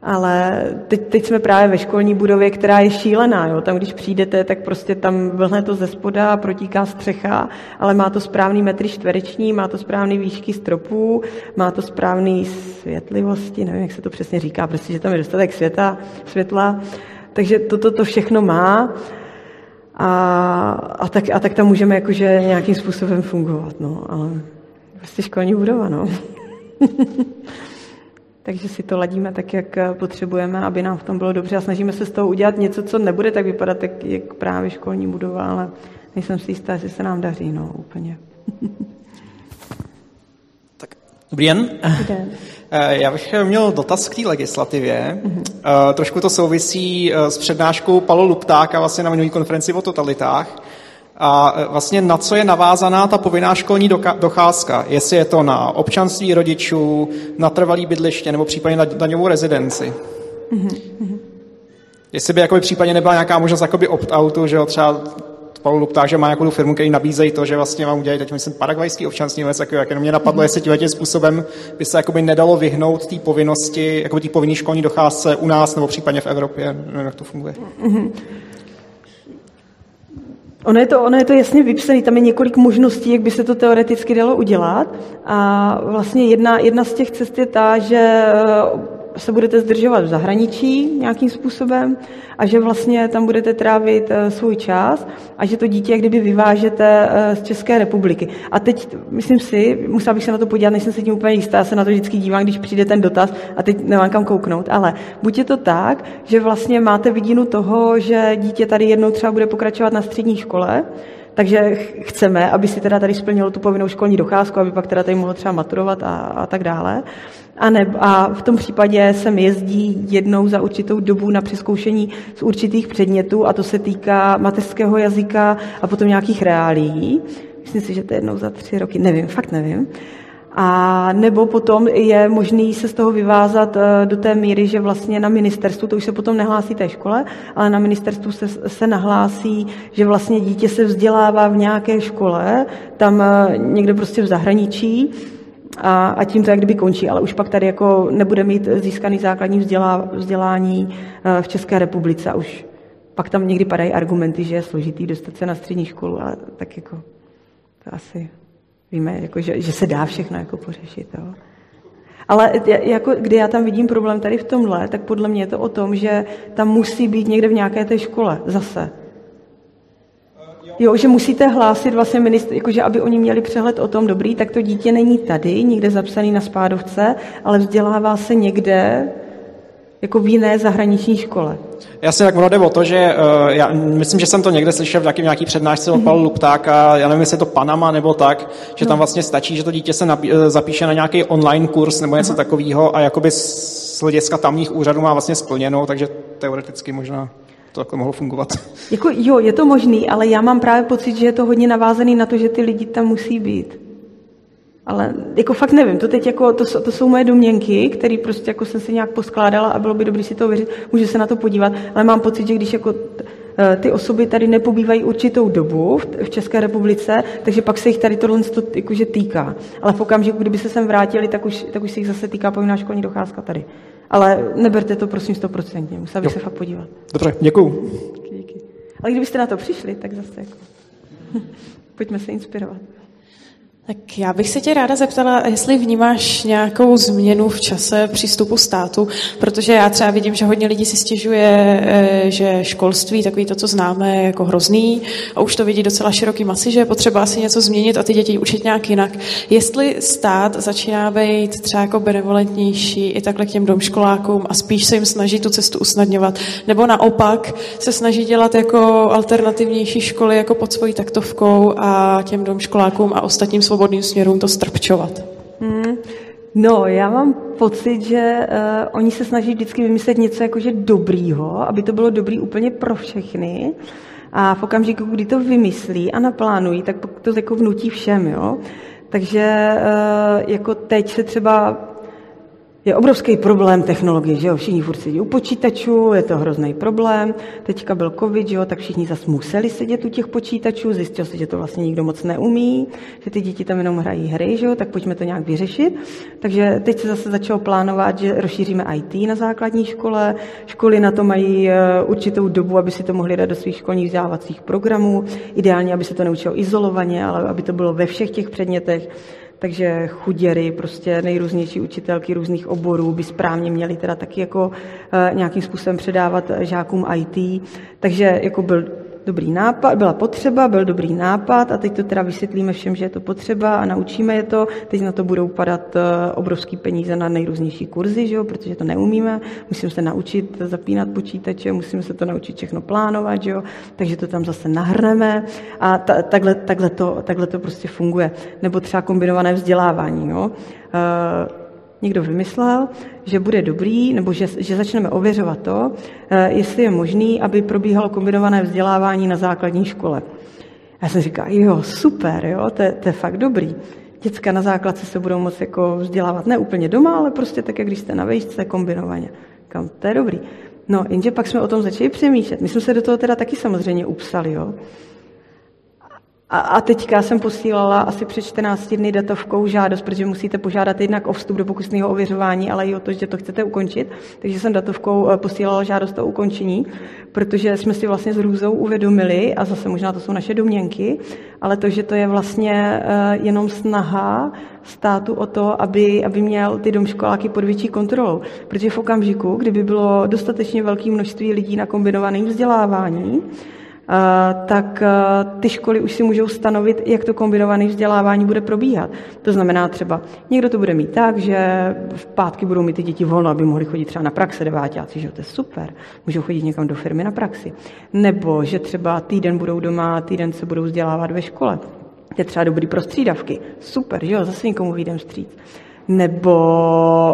ale teď, teď jsme právě ve školní budově, která je šílená. Jo? Tam, když přijdete, tak prostě tam vlhne to ze spoda, protíká střecha, ale má to správný metry čtvereční, má to správný výšky stropů, má to správný světlivosti, nevím, jak se to přesně říká, prostě, že tam je dostatek světa, světla. Takže toto to všechno má a, a, tak, a tak tam můžeme jakože nějakým způsobem fungovat. No, ale prostě školní budova, no. <laughs> Takže si to ladíme tak, jak potřebujeme, aby nám v tom bylo dobře a snažíme se z toho udělat něco, co nebude tak vypadat, jak, jak právě školní budova, ale nejsem si jistá, že se nám daří, no, úplně. <laughs> tak, dobrý den. Dobrý den. <laughs> Eh, já bych měl dotaz k té legislativě. Mm-hmm. Trošku to souvisí eh, s přednáškou Palo Luptáka vlastně na minulý konferenci o totalitách. A vlastně na co je navázaná ta povinná školní docházka? Jestli je to na občanství rodičů, na trvalý bydliště nebo případně na daňovou rezidenci? Mm-hmm. Jestli by jakoby případně nebyla nějaká možnost jakoby opt-outu, že jo, třeba Paul ptá, že má nějakou firmu, který nabízejí to, že vlastně mám udělat teď myslím paragvajský občanství, nebo jako, jak jenom mě napadlo, jestli tím způsobem by se jakoby nedalo vyhnout té povinnosti, jako té povinné školní docházce u nás nebo případně v Evropě, nevím, jak to funguje. Mm-hmm. Ono je, to, ono je to jasně vypsané, tam je několik možností, jak by se to teoreticky dalo udělat. A vlastně jedna, jedna z těch cest je ta, že se budete zdržovat v zahraničí nějakým způsobem a že vlastně tam budete trávit eh, svůj čas a že to dítě kdyby vyvážete eh, z České republiky. A teď, myslím si, musela bych se na to podívat, nejsem si tím úplně jistá, já se na to vždycky dívám, když přijde ten dotaz a teď nemám kam kouknout, ale buď je to tak, že vlastně máte vidinu toho, že dítě tady jednou třeba bude pokračovat na střední škole, takže chceme, aby si teda tady splnilo tu povinnou školní docházku, aby pak teda tady mohlo třeba maturovat a, a tak dále. A, ne, a v tom případě sem jezdí jednou za určitou dobu na přeskoušení z určitých předmětů a to se týká mateřského jazyka a potom nějakých reálí. Myslím si, že to je jednou za tři roky, nevím, fakt nevím. A nebo potom je možný se z toho vyvázat eh, do té míry, že vlastně na ministerstvu, to už se potom nehlásí té škole, ale na ministerstvu se, se nahlásí, že vlastně dítě se vzdělává v nějaké škole, tam eh, někde prostě v zahraničí, a, a tím to jak kdyby končí, ale už pak tady jako nebude mít získaný základní vzdělá, vzdělání eh, v České republice. Už pak tam někdy padají argumenty, že je složitý dostat se na střední školu a tak jako to asi víme, jako, že, že se dá všechno jako pořešit. Jo. Ale jako, kdy já tam vidím problém tady v tomhle, tak podle mě je to o tom, že tam musí být někde v nějaké té škole zase. Jo, že musíte hlásit vlastně ministr, jakože aby oni měli přehled o tom, dobrý, tak to dítě není tady, někde zapsaný na spádovce, ale vzdělává se někde, jako v jiné zahraniční škole. Jasně, tak ono jde o to, že uh, já myslím, že jsem to někde slyšel v nějaký, nějaký přednášce od Pavla Luptáka, já nevím, jestli je to Panama nebo tak, že no. tam vlastně stačí, že to dítě se napí, eh, zapíše na nějaký online kurz nebo něco Aha. takového a jakoby z hlediska tamních úřadů má vlastně splněno, takže teoreticky možná to takhle mohlo fungovat. Jako, jo, je to možný, ale já mám právě pocit, že je to hodně navázaný na to, že ty lidi tam musí být. Ale jako fakt nevím, to teď jako, to, to jsou moje domněnky, které prostě jako jsem si nějak poskládala a bylo by dobré si to uvěřit, můžu se na to podívat, ale mám pocit, že když jako eh, ty osoby tady nepobývají určitou dobu v České republice, takže pak se jich tady tohle jakože týká. Ale v okamžiku, kdyby se sem vrátili, tak už, tak už se jich zase týká povinná školní docházka tady. Ale neberte to prosím stoprocentně, musel bych se fakt podívat. Dobře, děkuju. Díky, díky. Ale kdybyste na to přišli, tak zase jako... <laughs> Pojďme se inspirovat. Tak já bych se tě ráda zeptala, jestli vnímáš nějakou změnu v čase přístupu státu, protože já třeba vidím, že hodně lidí si stěžuje, eh, že školství, takový to, co známe, je jako hrozný a už to vidí docela široký masy, že je potřeba asi něco změnit a ty děti učit nějak jinak. Jestli stát začíná být třeba jako benevolentnější i takhle k těm domškolákům a spíš se jim snaží tu cestu usnadňovat, nebo naopak se snaží dělat jako alternativnější školy jako pod svojí taktovkou a těm domškolákům a ostatním svobodným svobodným směrům to strpčovat? Hmm. No, já mám pocit, že uh, oni se snaží vždycky vymyslet něco jakože dobrýho, aby to bylo dobrý úplně pro všechny. A v okamžiku, kdy to vymyslí a naplánují, tak to jako vnutí všem, jo. Takže uh, jako teď se třeba je obrovský problém technologie, že jo, všichni furt sedí u počítačů, je to hrozný problém, teďka byl covid, že jo, tak všichni zase museli sedět u těch počítačů, zjistil se, že to vlastně nikdo moc neumí, že ty děti tam jenom hrají hry, že jo, tak pojďme to nějak vyřešit. Takže teď se zase začalo plánovat, že rozšíříme IT na základní škole, školy na to mají eh, určitou dobu, aby si to mohli dát do svých školních vzdělávacích programů, ideálně, aby se to neučilo izolovaně, ale aby to bylo ve všech těch předmětech takže chuděry, prostě nejrůznější učitelky různých oborů by správně měly teda taky jako uh, nějakým způsobem předávat žákům IT. Takže jako byl dobrý nápad, byla potřeba, byl dobrý nápad a teď to teda vysvětlíme všem, že je to potřeba a naučíme je to. Teď na to budou padat eh, obrovský peníze na nejrůznější kurzy, že jo, protože to neumíme. Musíme se naučit zapínat počítače, musíme se to naučit všechno plánovat, že jo, takže to tam zase nahrneme a ta, takhle, takhle, to, takhle to prostě funguje. Nebo třeba kombinované vzdělávání, jo. Uh, někdo vymyslel, že bude dobrý, nebo že, že začneme ověřovat to, eh, jestli je možný, aby probíhalo kombinované vzdělávání na základní škole. Já jsem říkal, jo, super, jo, to, je, to je fakt dobrý. Děcka na základce se budou moct jako vzdělávat ne úplně doma, ale prostě tak, jak když jste na vejšce, kombinovaně. Říkám, to je dobrý. No, jenže pak jsme o tom začali přemýšlet. My jsme se do toho teda taky samozřejmě upsali, jo. A, a teďka jsem posílala asi před 14 dny datovkou žádost, protože musíte požádat jednak o vstup do pokusného ověřování, ale i o to, že to chcete ukončit. Takže jsem datovkou eh, posílala žádost o ukončení, protože jsme si vlastně s Růzou uvědomili, a zase možná to jsou naše domněnky, ale to, že to je vlastně eh, jenom snaha státu o to, aby, aby měl ty domškoláky pod větší kontrolou. Protože v okamžiku, kdyby bylo dostatečně velké množství lidí na kombinovaném vzdělávání, tak ty školy už si můžou stanovit, jak to kombinované vzdělávání bude probíhat. To znamená třeba, někdo to bude mít tak, že v pátky budou mít ty děti volno, aby mohli chodit třeba na praxe devátáci, že to je super, můžou chodit někam do firmy na praxi. Nebo že třeba týden budou doma, týden se budou vzdělávat ve škole. Je třeba dobrý pro střídavky. Super, že jo, zase někomu vyjdem vstříc nebo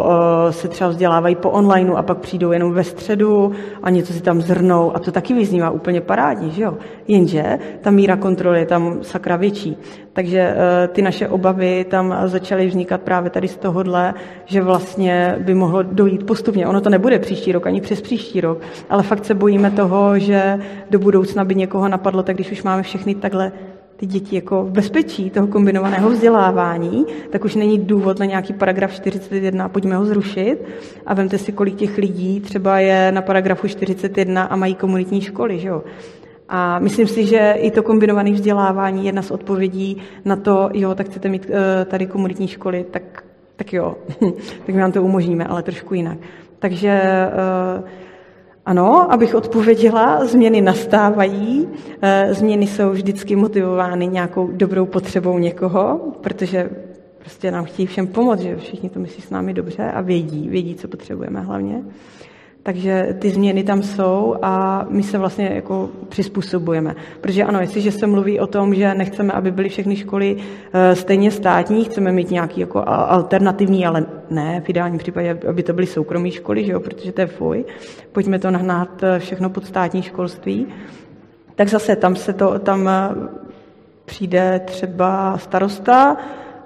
uh, se třeba vzdělávají po onlineu a pak přijdou jenom ve středu a něco si tam zhrnou a to taky vyznívá úplně parádně, že jo? Jenže ta míra kontroly je tam sakra větší. Takže uh, ty naše obavy tam začaly vznikat právě tady z tohohle, že vlastně by mohlo dojít postupně. Ono to nebude příští rok, ani přes příští rok, ale fakt se bojíme toho, že do budoucna by někoho napadlo, tak když už máme všechny takhle ty děti jako v bezpečí toho kombinovaného vzdělávání, tak už není důvod na nějaký paragraf 41, pojďme ho zrušit a vemte si, kolik těch lidí třeba je na paragrafu 41 a mají komunitní školy, že jo? A myslím si, že i to kombinované vzdělávání je jedna z odpovědí na to, jo, tak chcete mít uh, tady komunitní školy, tak, tak jo, <laughs> tak my vám to umožníme, ale trošku jinak. Takže uh, ano, abych odpověděla, změny nastávají, eh, změny jsou vždycky motivovány nějakou dobrou potřebou někoho, protože prostě nám chtějí všem pomoct, že všichni to myslí s námi dobře a vědí, vědí, co potřebujeme hlavně. Takže ty změny tam jsou a my se vlastně jako přizpůsobujeme. Protože ano, jestliže se mluví o tom, že nechceme, aby byly všechny školy eh, stejně státní, chceme mít nějaký jako alternativní, ale ne, v ideálním případě, aby to byly soukromé školy, že jo, protože to je fuj. Pojďme to nahnát eh, všechno pod státní školství. Tak zase tam se to, tam eh, přijde třeba starosta,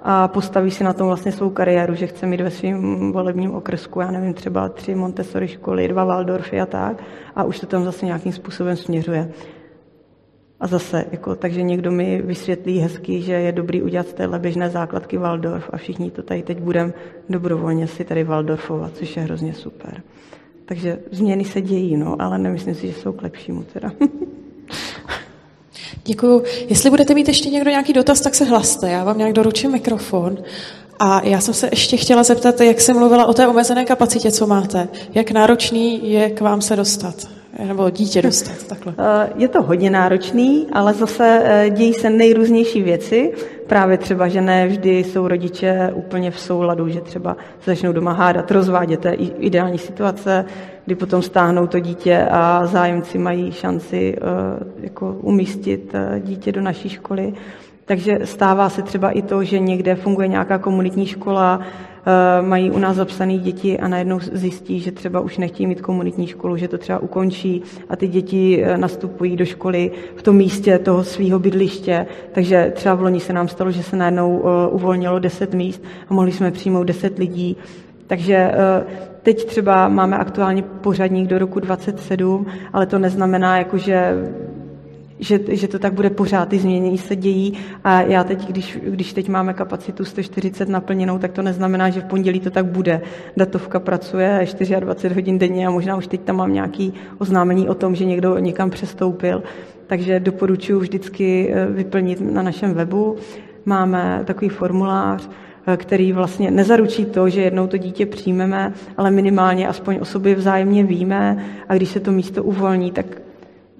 a postaví si na tom vlastně svou kariéru, že chce mít ve svém volebním okresku, já nevím, třeba tři Montessori školy, dva Waldorfy a tak, a už to tam zase nějakým způsobem směřuje. A zase, jako, takže někdo mi vysvětlí hezky, že je dobrý udělat z téhle běžné základky Waldorf a všichni to tady teď budeme dobrovolně si tady Waldorfovat, což je hrozně super. Takže změny se dějí, no, ale nemyslím si, že jsou k lepšímu teda. <laughs> Děkuju. Jestli budete mít ještě někdo nějaký dotaz, tak se hlaste. Já vám nějak doručím mikrofon. A já jsem se ještě chtěla zeptat, jak jsem mluvila o té omezené kapacitě, co máte. Jak náročný je k vám se dostat? Nebo dítě dostat, takhle. Eh, je to hodně náročný, ale zase eh, dějí se nejrůznější věci. Právě třeba, že ne vždy jsou rodiče úplně v souladu, že třeba začnou doma hádat, rozvádět, je ideální situace, kdy potom stáhnou to dítě a zájemci mají šanci eh, jako umístit dítě do naší školy. Takže stává se třeba i to, že někde funguje nějaká komunitní škola, mají u nás zapsané děti a najednou zjistí, že třeba už nechtějí mít komunitní školu, že to třeba ukončí a ty děti eh, nastupují do školy v tom místě toho svého bydliště. Takže třeba v loni se nám stalo, že se najednou eh, uvolnilo 10 míst a mohli jsme přijmout 10 lidí. Takže teď třeba máme aktuálně pořadník do roku 27, ale to neznamená, jako, že že, že to tak bude pořád, ty změny se dějí a já teď, když, když teď máme kapacitu 140 naplněnou, tak to neznamená, že v pondělí to tak bude. Datovka pracuje 24 hodin denně a možná už teď tam mám nějaký oznámení o tom, že někdo někam přestoupil, takže doporučuji vždycky eh, vyplnit na našem webu. Máme takový formulář, eh, který vlastně nezaručí to, že jednou to dítě přijmeme, ale minimálně aspoň o sobě vzájemně víme a když se to místo uvolní, tak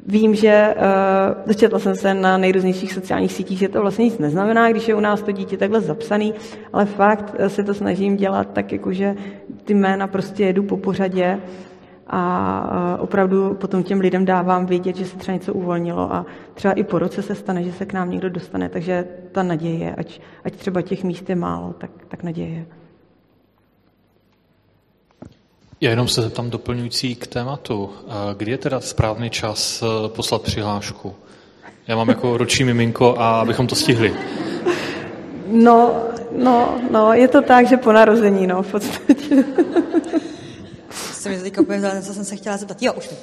Vím, že uh, dočetla jsem se na nejrůznějších sociálních sítích, že to vlastně nic neznamená, když je u nás to dítě takhle zapsaný, ale fakt eh, se to snažím dělat tak, jakože ty jména prostě jedu po pořadě a uh, opravdu potom těm lidem dávám vědět, že se třeba něco uvolnilo a třeba i po roce se stane, že se k nám někdo dostane, takže ta naděje, ať, ať třeba těch míst je málo, tak, tak naděje je. Já jenom se zeptám doplňující k tématu. Kdy je teda správný čas eh, poslat přihlášku? Já mám jako roční miminko a abychom to stihli. No, no, no, je to tak, že po narození, no, v podstatě. Se mi teďka úplně co jsem se chtěla zeptat. Jo, už uh,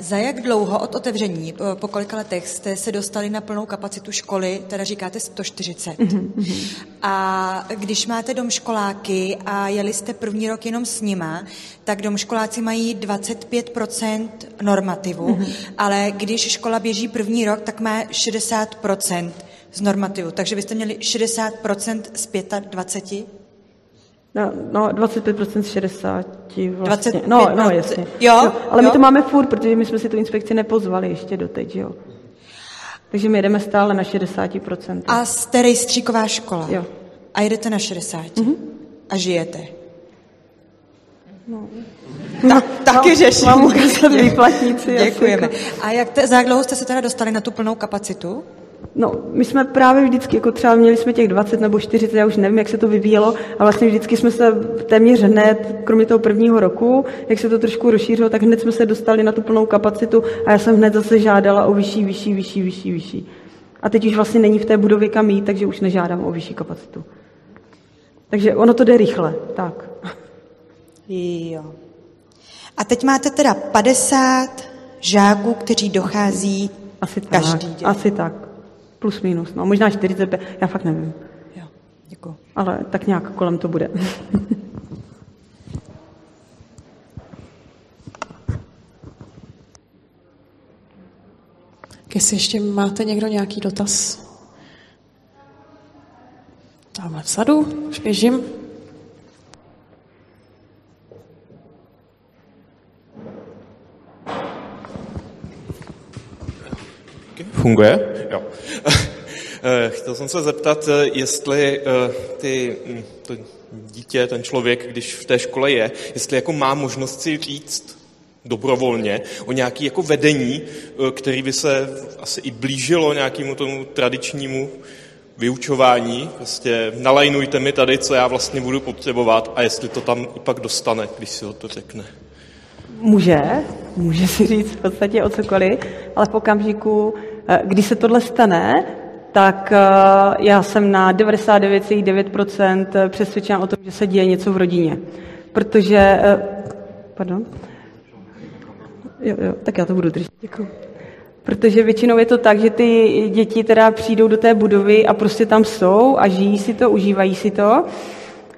Za jak dlouho od otevření, po kolika letech jste se dostali na plnou kapacitu školy, teda říkáte 140. Mm-hmm. A když máte domškoláky a jeli jste první rok jenom s nima, tak domškoláci mají 25% normativu, mm-hmm. ale když škola běží první rok, tak má 60% z normativu. Takže byste měli 60% z 25? No, no 25% z 60 vlastně. 25, no, no, jasně. Jo, jo, ale jo. my to máme furt, protože my jsme si tu inspekci nepozvali ještě doteď, jo. Takže my jedeme stále na 60%. A jste rejstříková škola? Jo. A jedete na 60? Mm-hmm. A žijete? No. Ta, taky řeším. Mám ukázat výplatníci. Děkujeme. A jak, te, za jak dlouho jste se teda dostali na tu plnou kapacitu? No, my jsme právě vždycky, jako třeba měli jsme těch 20 nebo 40, já už nevím, jak se to vyvíjelo, a vlastně vždycky jsme se téměř hned, kromě toho prvního roku, jak se to trošku rozšířilo, tak hned jsme se dostali na tu plnou kapacitu a já jsem hned zase žádala o vyšší, vyšší, vyšší, vyšší, vyšší. A teď už vlastně není v té budově kam jít, takže už nežádám o vyšší kapacitu. Takže ono to jde rychle, tak. Jo. A teď máte teda 50 žáků, kteří dochází asi tak, každý den. Asi tak. Plus minus, no možná 45, já fakt nevím. Jo, děkuji. Ale tak nějak kolem to bude. <laughs> Jestli ještě máte někdo nějaký dotaz? Tamhle vzadu, už běžím. Funguje? Jo. <laughs> Chtěl jsem se zeptat, jestli ty, to dítě, ten člověk, když v té škole je, jestli jako má možnost si říct dobrovolně o nějaký jako vedení, který by se asi i blížilo nějakému tomu tradičnímu vyučování. Prostě nalajnujte mi tady, co já vlastně budu potřebovat a jestli to tam i pak dostane, když si ho to řekne. Může, může si říct v podstatě o cokoliv, ale v okamžiku, když se tohle stane, tak já jsem na 99,9% přesvědčena o tom, že se děje něco v rodině. Protože, pardon, jo, jo, tak já to budu držet, děkuji. Protože většinou je to tak, že ty děti teda přijdou do té budovy a prostě tam jsou a žijí si to, užívají si to.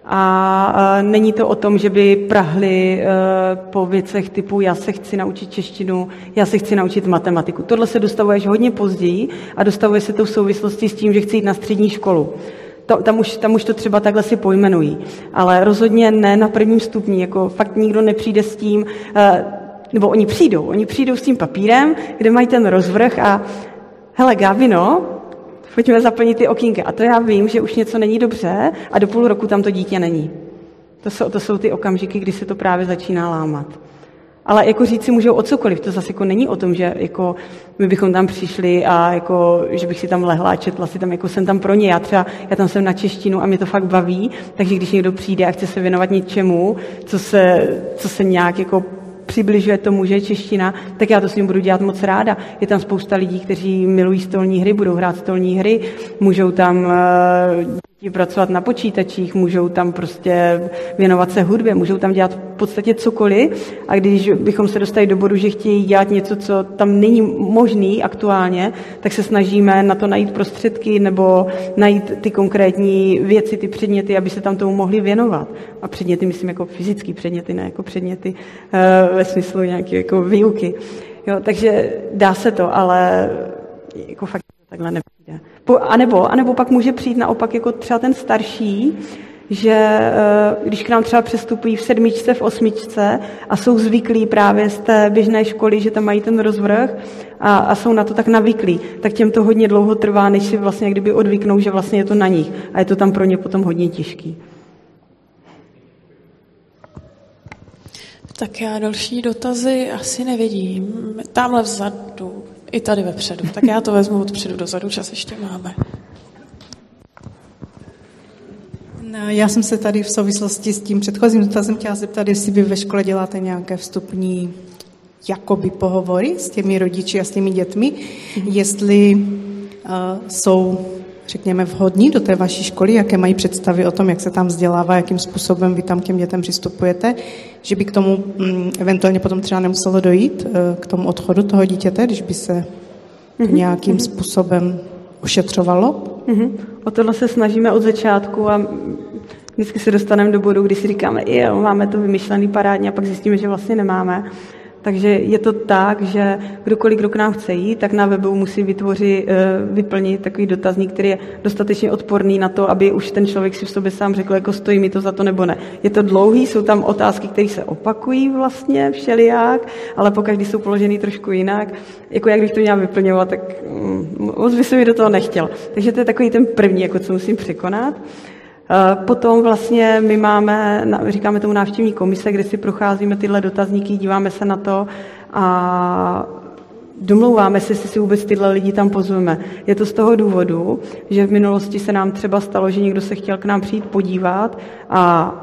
A není to o tom, že by prahli po věcech typu já se chci naučit češtinu, já se chci naučit matematiku. Tohle se dostavuje až hodně později a dostavuje se to v souvislosti s tím, že chci jít na střední školu. Tam už, tam už to třeba takhle si pojmenují. Ale rozhodně ne na prvním stupni. Jako fakt nikdo nepřijde s tím, nebo oni přijdou, oni přijdou s tím papírem, kde mají ten rozvrh a hele, Gabino, pojďme zaplnit ty okýnky. A to já vím, že už něco není dobře a do půl roku tam to dítě není. To jsou, to jsou ty okamžiky, kdy se to právě začíná lámat. Ale jako říct si můžou o cokoliv, to zase jako není o tom, že jako my bychom tam přišli a jako, že bych si tam lehla a četla si tam, jako jsem tam pro ně, já třeba, já tam jsem na češtinu a mě to fakt baví, takže když někdo přijde a chce se věnovat něčemu, co se, co se nějak jako přibližuje tomu, že je čeština, tak já to s ním budu dělat moc ráda. Je tam spousta lidí, kteří milují stolní hry, budou hrát stolní hry, můžou tam uh, pracovat na počítačích, můžou tam prostě věnovat se hudbě, můžou tam dělat v podstatě cokoliv a když bychom se dostali do bodu, že chtějí dělat něco, co tam není možný aktuálně, tak se snažíme na to najít prostředky nebo najít ty konkrétní věci, ty předměty, aby se tam tomu mohli věnovat. A předměty myslím jako fyzické předměty, ne jako předměty uh, ve smyslu nějaké jako výuky. Jo, takže dá se to, ale jako fakt takhle nepřijde. Po, a, nebo, a nebo pak může přijít naopak jako třeba ten starší, že když k nám třeba přestupují v sedmičce, v osmičce a jsou zvyklí právě z té běžné školy, že tam mají ten rozvrh a, a jsou na to tak navyklí, tak těm to hodně dlouho trvá, než si vlastně kdyby odvyknou, že vlastně je to na nich a je to tam pro ně potom hodně těžký. Tak já další dotazy asi nevidím. Tamhle vzadu, i tady vepředu. Tak já to vezmu odpředu dozadu, čas ještě máme. No, já jsem se tady v souvislosti s tím předchozím dotazem chtěla zeptat, jestli vy ve škole děláte nějaké vstupní jakoby pohovory s těmi rodiči a s těmi dětmi, jestli uh, jsou řekněme, vhodní do té vaší školy, jaké mají představy o tom, jak se tam vzdělává, jakým způsobem vy tam k těm dětem přistupujete, že by k tomu mm, eventuálně potom třeba nemuselo dojít, eh, k tomu odchodu toho dítěte, když by se mm-hmm. nějakým způsobem ošetřovalo? Mm-hmm. O tohle se snažíme od začátku a vždycky se dostaneme do bodu, kdy si říkáme, jo, máme to vymyšlený parádně a pak zjistíme, že vlastně nemáme. Takže je to tak, že kdokoliv, kdo k nám chce jít, tak na webu musí vytvořit, eh, vyplnit takový dotazník, který je dostatečně odporný na to, aby už ten člověk si v sobě sám řekl, jako stojí mi to za to nebo ne. Je to dlouhý, jsou tam otázky, které se opakují vlastně všelijak, ale pokaždý jsou položený trošku jinak. Jako jak bych to měla vyplňovat, tak mm, moc by se mi do toho nechtěl. Takže to je takový ten první, jako co musím překonat. Eh, potom vlastně my máme, říkáme tomu návštěvní komise, kde si procházíme tyhle dotazníky, díváme se na to a domlouváme se, jestli si vůbec tyhle lidi tam pozveme. Je to z toho důvodu, že v minulosti se nám třeba stalo, že někdo se chtěl k nám přijít podívat a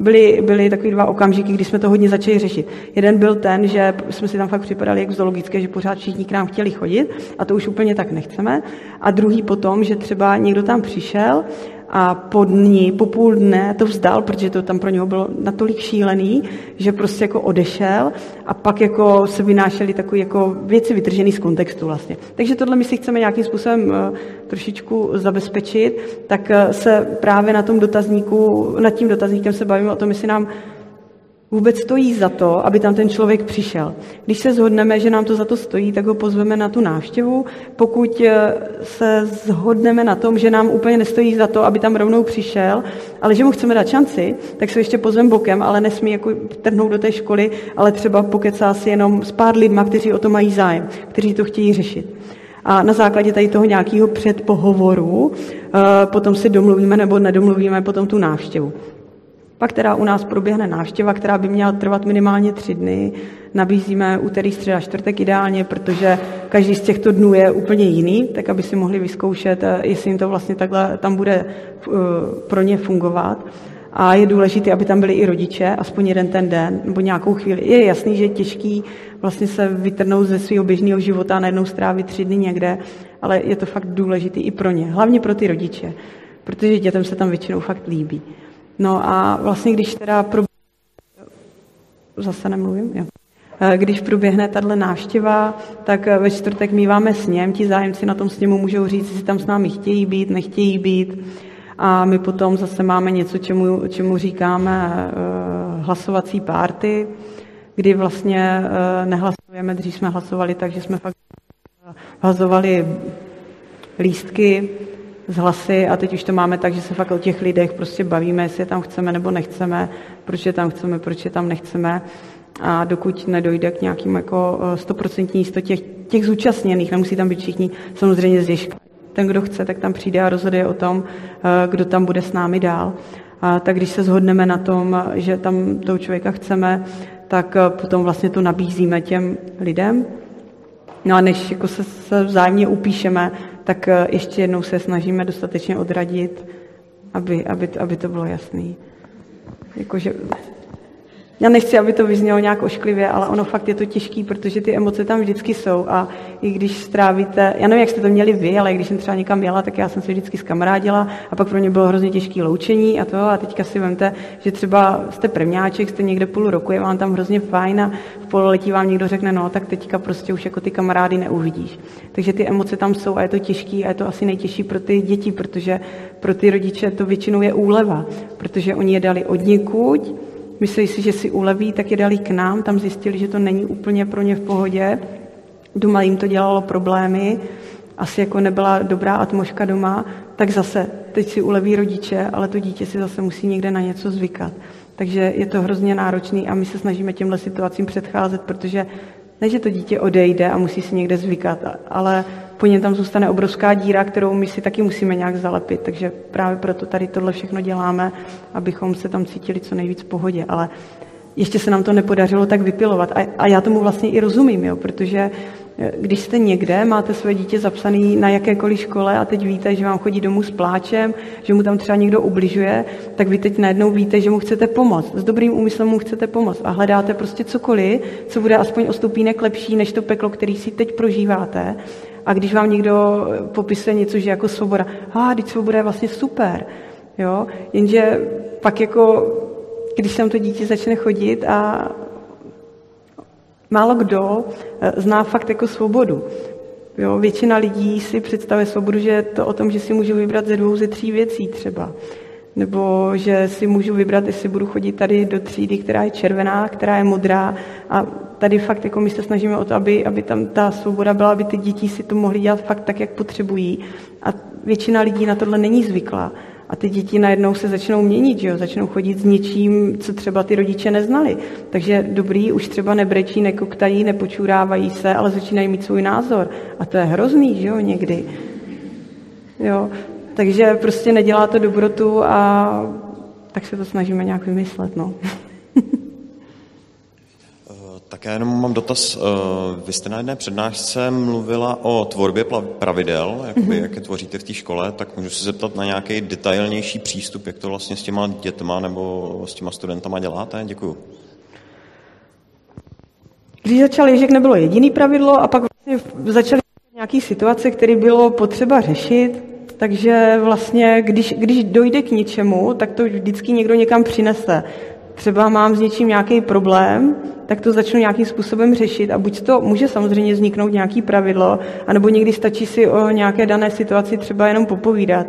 byly, byly takový dva okamžiky, kdy jsme to hodně začali řešit. Jeden byl ten, že jsme si tam fakt připadali jak zoologické, že pořád všichni k nám chtěli chodit a to už úplně tak nechceme. A druhý potom, že třeba někdo tam přišel a po dní, po půl dne to vzdal, protože to tam pro něho bylo natolik šílený, že prostě jako odešel a pak jako se vynášely takové jako věci vytržené z kontextu vlastně. Takže tohle my si chceme nějakým způsobem uh, trošičku zabezpečit, tak uh, se právě na tom dotazníku, nad tím dotazníkem se bavíme o tom, jestli nám vůbec stojí za to, aby tam ten člověk přišel. Když se zhodneme, že nám to za to stojí, tak ho pozveme na tu návštěvu. Pokud eh, se zhodneme na tom, že nám úplně nestojí za to, aby tam rovnou přišel, ale že mu chceme dát šanci, tak se ještě pozvem bokem, ale nesmí jako trhnout do té školy, ale třeba pokecá si jenom s pár lidma, kteří o to mají zájem, kteří to chtějí řešit. A na základě tady toho nějakého předpohovoru eh, potom si domluvíme nebo nedomluvíme potom tu návštěvu. Pak teda u nás proběhne návštěva, která by měla trvat minimálně tři dny. Nabízíme úterý, středa, čtvrtek ideálně, protože každý z těchto dnů je úplně jiný, tak aby si mohli vyzkoušet, eh, jestli jim to vlastně takhle tam bude eh, pro ně fungovat. A je důležité, aby tam byli i rodiče, aspoň jeden ten den nebo nějakou chvíli. Je jasný, že je těžký vlastně se vytrhnout ze svého běžného života a najednou strávit tři dny někde, ale je to fakt důležité i pro ně, hlavně pro ty rodiče, protože dětem se tam většinou fakt líbí. No a vlastně, když teda pro... Zase nemluvím, jo. E, když proběhne tahle návštěva, tak e, ve čtvrtek míváme sněm, ti zájemci na tom sněmu můžou říct, jestli tam s námi chtějí být, nechtějí být. A my potom zase máme něco, čemu, čemu říkáme uh, hlasovací párty, kdy vlastně nehlasujeme, dřív jsme hlasovali tak, že jsme fakt hlasovali lístky, z hlasy a teď už to máme tak, že se fakt o těch lidech prostě bavíme, jestli je tam chceme nebo nechceme, proč je tam chceme, proč je tam nechceme. A dokud nedojde k nějakým jako eh, stoprocentní jistotě těch, zúčastněných, nemusí tam být všichni samozřejmě z Ten, kdo chce, tak tam přijde a rozhoduje o tom, eh, kdo tam bude s námi dál. A tak když se shodneme na tom, že tam toho člověka chceme, tak eh, potom vlastně to nabízíme těm lidem. No a než jako se, se vzájemně upíšeme, tak eh, ještě jednou se snažíme dostatečně odradit, aby, aby, aby to bylo jasné. Jakože já nechci, aby to vyznělo nějak ošklivě, ale ono fakt je to těžký, protože ty emoce tam vždycky jsou a i když strávíte, já nevím, jak jste to měli vy, ale když jsem třeba někam jela, tak já jsem se vždycky zkamarádila a pak pro mě bylo hrozně těžký loučení a to a teďka si vemte, že třeba jste prvňáček, jste někde půl roku, je vám tam hrozně fajn a v pololetí vám někdo řekne, no tak teďka prostě už jako ty kamarády neuvidíš. Takže ty emoce tam jsou a je to těžký a je to asi nejtěžší pro ty děti, protože pro ty rodiče to většinou je úleva, protože oni je dali od někud, mysleli si, že si uleví, tak je dali k nám, tam zjistili, že to není úplně pro ně v pohodě. Doma jim to dělalo problémy, asi jako nebyla dobrá atmosféra doma, tak zase teď si uleví rodiče, ale to dítě si zase musí někde na něco zvykat. Takže je to hrozně náročný a my se snažíme těmhle situacím předcházet, protože ne, že to dítě odejde a musí si někde zvykat, ale po něm tam zůstane obrovská díra, kterou my si taky musíme nějak zalepit. Takže právě proto tady tohle všechno děláme, abychom se tam cítili co nejvíc v pohodě. Ale ještě se nám to nepodařilo tak vypilovat. A, a já tomu vlastně i rozumím, jo, protože Když jste někde, máte své dítě zapsané na jakékoliv škole a teď víte, že vám chodí domů s pláčem, že mu tam třeba někdo ubližuje, tak vy teď najednou víte, že mu chcete pomoct. S dobrým úmyslem mu chcete pomoct a hledáte prostě cokoliv, co bude aspoň o stupínek lepší než to peklo, který si teď prožíváte. A když vám někdo popisuje něco, že jako svoboda, a ah, teď svoboda je vlastně super, jo, jenže pak jako, když tam to dítě začne chodit a málo kdo eh, zná fakt jako svobodu. Jo, většina lidí si představuje svobodu, že je to o tom, že si můžu vybrat ze dvou, ze tří věcí třeba. Nebo že si můžu vybrat, jestli budu chodit tady do třídy, která je červená, která je modrá. A tady fakt jako my se snažíme o to, aby, aby tam ta svoboda byla, aby ty děti si to mohly dělat fakt tak, jak potřebují. A většina lidí na tohle není zvyklá. A ty děti najednou se začnou měnit, že jo? začnou chodit s něčím, co třeba ty rodiče neznali. Takže dobrý, už třeba nebrečí, nekoktají, nepočurávají se, ale začínají mít svůj názor. A to je hrozný, že jo, někdy. Jo? Takže prostě nedělá to dobrotu a tak se to snažíme nějak vymyslet. No. <laughs> Tak já jenom mám dotaz. Eh, vy jste na jedné přednášce mluvila o tvorbě pravidel, jakoby, mm-hmm. jak je tvoříte v té škole, tak můžu se zeptat na nějaký detailnější přístup, jak to vlastně s těma dětma nebo s těma studentama děláte? Děkuju. Když začal Ježek, nebylo jediný pravidlo a pak vlastně začaly nějaké situace, které bylo potřeba řešit, takže vlastně, když, když dojde k něčemu, tak to vždycky někdo někam přinese třeba mám s něčím nějaký problém, tak to začnu nějakým způsobem řešit a buď to může samozřejmě vzniknout nějaký pravidlo, anebo někdy stačí si o nějaké dané situaci třeba jenom popovídat.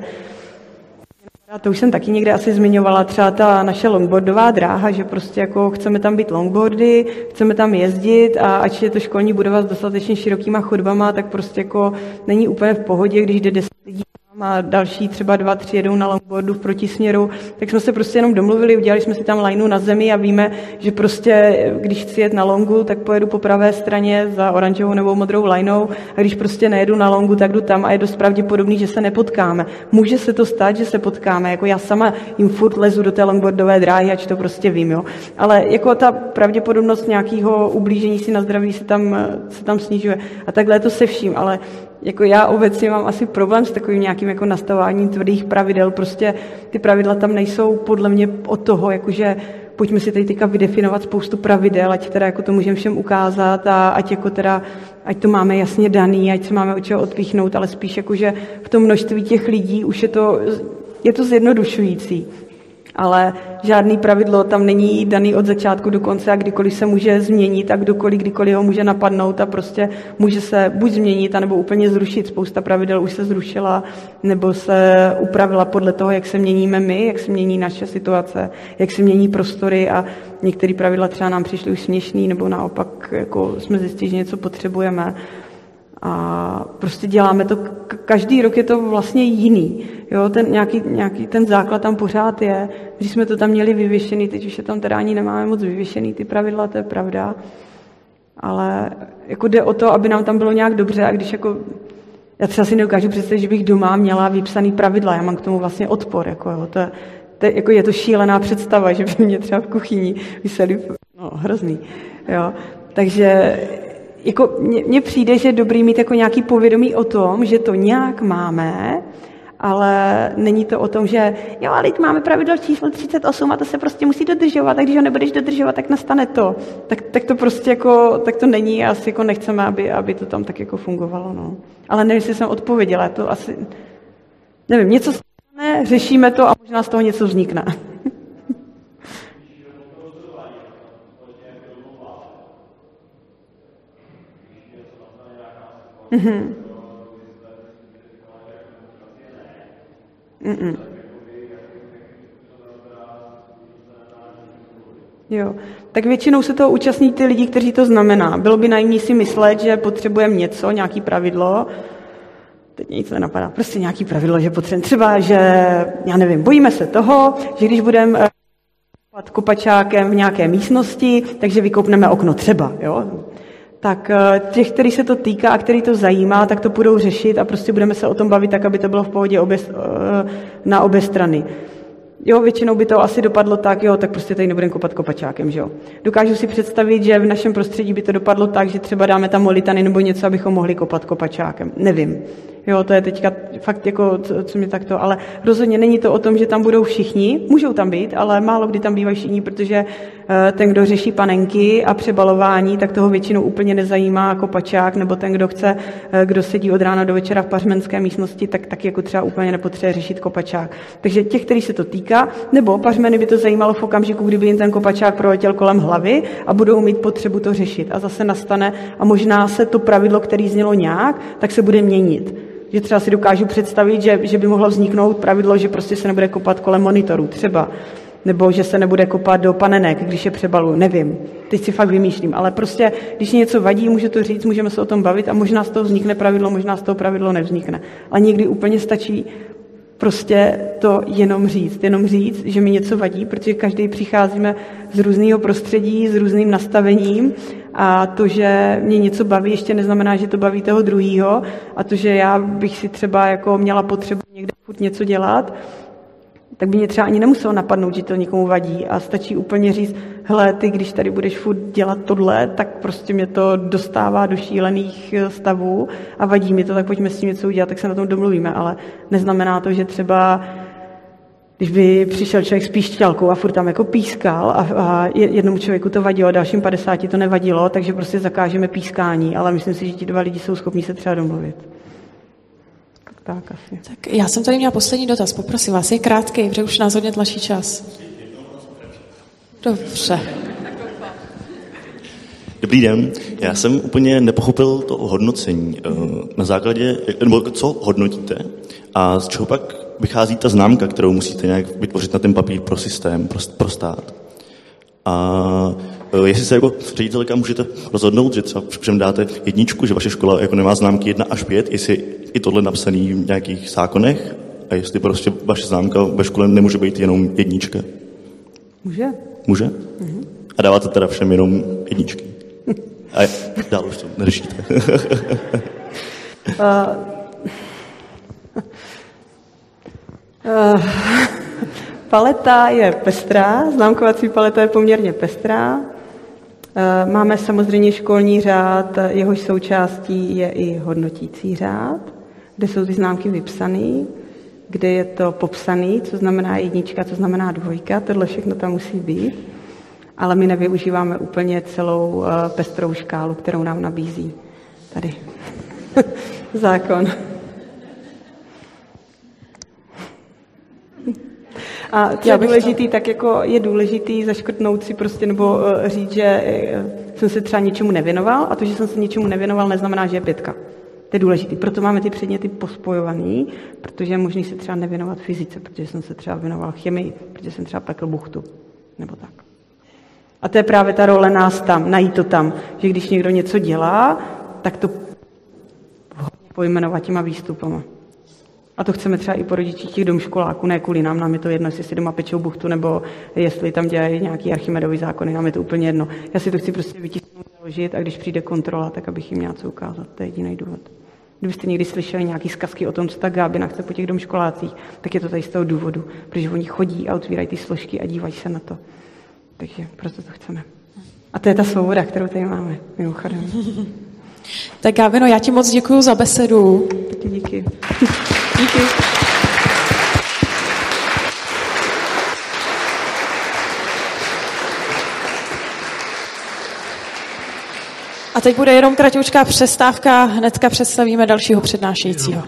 A to už jsem taky někde asi zmiňovala, třeba ta naše longboardová dráha, že prostě jako chceme tam být longboardy, chceme tam jezdit a ať je to školní budova s dostatečně širokýma chodbama, tak prostě jako není úplně v pohodě, když jde 10 lidí a další třeba dva, tři jedou na longboardu v protisměru, tak jsme se prostě jenom domluvili, udělali jsme si tam lineu na zemi a víme, že prostě, když chci jet na longu, tak pojedu po pravé straně za oranžovou nebo modrou lineou a když prostě nejedu na longu, tak jdu tam a je dost pravděpodobný, že se nepotkáme. Může se to stát, že se potkáme, jako já sama jim furt lezu do té longboardové dráhy, ať to prostě vím, jo. Ale jako ta pravděpodobnost nějakého ublížení si na zdraví se tam, se tam snižuje. A takhle je to se vším, ale jako já obecně mám asi problém s takovým nějakým jako nastavováním tvrdých pravidel. Prostě ty pravidla tam nejsou podle mě od toho, jakože pojďme si tady teďka vydefinovat spoustu pravidel, ať teda jako to můžeme všem ukázat a ať jako teda, ať to máme jasně daný, ať se máme od čeho odpíchnout, ale spíš jakože v tom množství těch lidí už je to, je to zjednodušující ale žádný pravidlo tam není daný od začátku do konce a kdykoliv se může změnit a kdokoliv, kdykoliv ho může napadnout a prostě může se buď změnit, anebo úplně zrušit. Spousta pravidel už se zrušila, nebo se upravila podle toho, jak se měníme my, jak se mění naše situace, jak se mění prostory a některé pravidla třeba nám přišly už směšný, nebo naopak jako jsme zjistili, že něco potřebujeme. A prostě děláme to, každý rok je to vlastně jiný. Jo, ten nějaký, nějaký ten základ tam pořád je. Když jsme to tam měli vyvěšený, teď už je tam teda ani nemáme moc vyvěšený ty pravidla, to je pravda. Ale jako jde o to, aby nám tam bylo nějak dobře a když jako já třeba si neukážu představit, že bych doma měla vypsaný pravidla, já mám k tomu vlastně odpor, jako jo, to, je, to je, jako je to šílená představa, že by mě třeba v kuchyni vyseli, no hrozný, jo. Takže jako mně přijde, že je dobrý mít jako nějaký povědomí o tom, že to nějak máme, ale není to o tom, že jo, ale teď máme pravidlo číslo 38 a to se prostě musí dodržovat a když ho nebudeš dodržovat, tak nastane to. Tak, tak to prostě jako, tak to není a asi jako nechceme, aby, aby to tam tak jako fungovalo, no. Ale nevím, jestli jsem odpověděla, to asi, nevím, něco stane, řešíme to a možná z toho něco vznikne. Mm-mm. Jo, tak většinou se toho účastní ty lidi, kteří to znamená. Bylo by naivní si myslet, že potřebujeme něco, nějaký pravidlo, teď nic nenapadá, prostě nějaký pravidlo, že potřebujeme třeba, že, já nevím, bojíme se toho, že když budeme eh, kopačákem v nějaké místnosti, takže vykopneme okno třeba, jo? Tak eh, těch, který se to týká a který to zajímá, tak to budou řešit a prostě budeme se o tom bavit tak, aby to bylo v pohodě obě, eh, na obě strany. Jo, většinou by to asi dopadlo tak, jo, tak prostě tady nebudeme kopat kopačákem, že jo. Dokážu si představit, že v našem prostředí by to dopadlo tak, že třeba dáme tam molitany nebo něco, abychom mohli kopat kopačákem. Nevím. Jo, to je teďka fakt jako, co, co mě takto, ale rozhodně není to o tom, že tam budou všichni, můžou tam být, ale málo kdy tam bývají všichni, protože eh, ten, kdo řeší panenky a přebalování, tak toho většinou úplně nezajímá kopačák, nebo ten, kdo chce, eh, kdo sedí od rána do večera v pařmenské místnosti, tak taky jako třeba úplně nepotřebuje řešit kopačák. Takže těch, který se to týká, nebo pařmeny by to zajímalo v okamžiku, kdyby jim ten kopačák proletěl kolem hlavy a budou mít potřebu to řešit. A zase nastane, a možná se to pravidlo, který znělo nějak, tak se bude měnit že třeba si dokážu představit, že, že by mohlo vzniknout pravidlo, že prostě se nebude kopat kolem monitorů třeba, nebo že se nebude kopat do panenek, když je přebalu, nevím. Teď si fakt vymýšlím, ale prostě, když něco vadí, může to říct, můžeme se o tom bavit a možná z toho vznikne pravidlo, možná z toho pravidlo nevznikne. A někdy úplně stačí prostě to jenom říct. Jenom říct, že mi něco vadí, protože každý přicházíme z různého prostředí, s různým nastavením a to, že mě něco baví, ještě neznamená, že to baví toho druhého a to, že já bych si třeba jako měla potřebu někde furt něco dělat, tak by mě třeba ani nemuselo napadnout, že to někomu vadí. A stačí úplně říct, hele, ty, když tady budeš furt dělat tohle, tak prostě mě to dostává do šílených eh, stavů a vadí mi to, tak pojďme s tím něco udělat, tak se na tom domluvíme, ale neznamená to, že třeba když by přišel člověk s píšťalkou a furt tam jako pískal a, a jednomu člověku to vadilo, a dalším 50 to nevadilo, takže prostě zakážeme pískání, ale myslím si, že ti dva lidi jsou schopni se třeba domluvit. Tak asi. Tak já jsem tady měla poslední dotaz, poprosím vás, je krátký, protože už nás hodně tlačí čas. Dobře. Dobrý den. Já jsem úplně nepochopil to hodnocení. Eh, na základě, nebo co hodnotíte a z čeho pak vychází ta známka, kterou musíte nějak vytvořit na ten papír pro systém, pro, pro stát. A e, jestli se jako ředitelka můžete rozhodnout, že třeba všem dáte jedničku, že vaše škola jako nemá známky 1 až 5, jestli i tohle napsaný v nějakých zákonech a jestli prostě vaše známka ve škole nemůže být jenom jednička. Může. Může? Mm-hmm. A dáváte teda všem jenom jedničky. <laughs> A dál už to neřešíte. <laughs> <laughs> uh, uh, <laughs> paleta je pestrá, známkovací paleta je poměrně pestrá. Uh, máme samozřejmě školní řád, jehož součástí je i hodnotící řád, kde jsou ty známky vypsané, kde je to popsané, co znamená jednička, co znamená dvojka, tohle všechno tam musí být, ale my nevyužíváme úplně celou uh, pestrou škálu, kterou nám nabízí tady <laughs> zákon. A co je důležitý, tak jako je důležitý zaškrtnout si prostě nebo uh, říct, že uh, jsem se třeba něčemu nevěnoval a to, že jsem se něčemu nevěnoval, neznamená, že je pětka. To je důležité. Proto máme ty předměty pospojované, protože je možné se třeba nevěnovat fyzice, protože jsem se třeba věnoval chemii, protože jsem třeba pekl buchtu, nebo tak. A to je právě ta role nás tam, najít to tam, že když někdo něco dělá, tak to pojmenovat těma výstupama. A to chceme třeba i po rodičích těch domškoláků, ne kvůli nám, nám je to jedno, jestli si doma pečou buchtu, nebo jestli tam dělají nějaký archimedový zákony, nám je to úplně jedno. Já si to chci prostě vytisknout, založit a když přijde kontrola, tak abych jim měl co ukázat. To je jediný důvod. Kdybyste někdy slyšeli nějaký zkazky o tom, co ta Gábina chce po těch domškolácích, tak je to tady z toho důvodu, protože oni chodí a otvírají ty složky a dívají se na to. Takže proto to chceme. A to je ta svoboda, kterou tady máme, mimochodem. <laughs> Tak Gábino, já ti moc děkuji za besedu. Taky díky. Díky. A teď bude jenom kratoučká přestávka, hnedka představíme dalšího přednášejícího.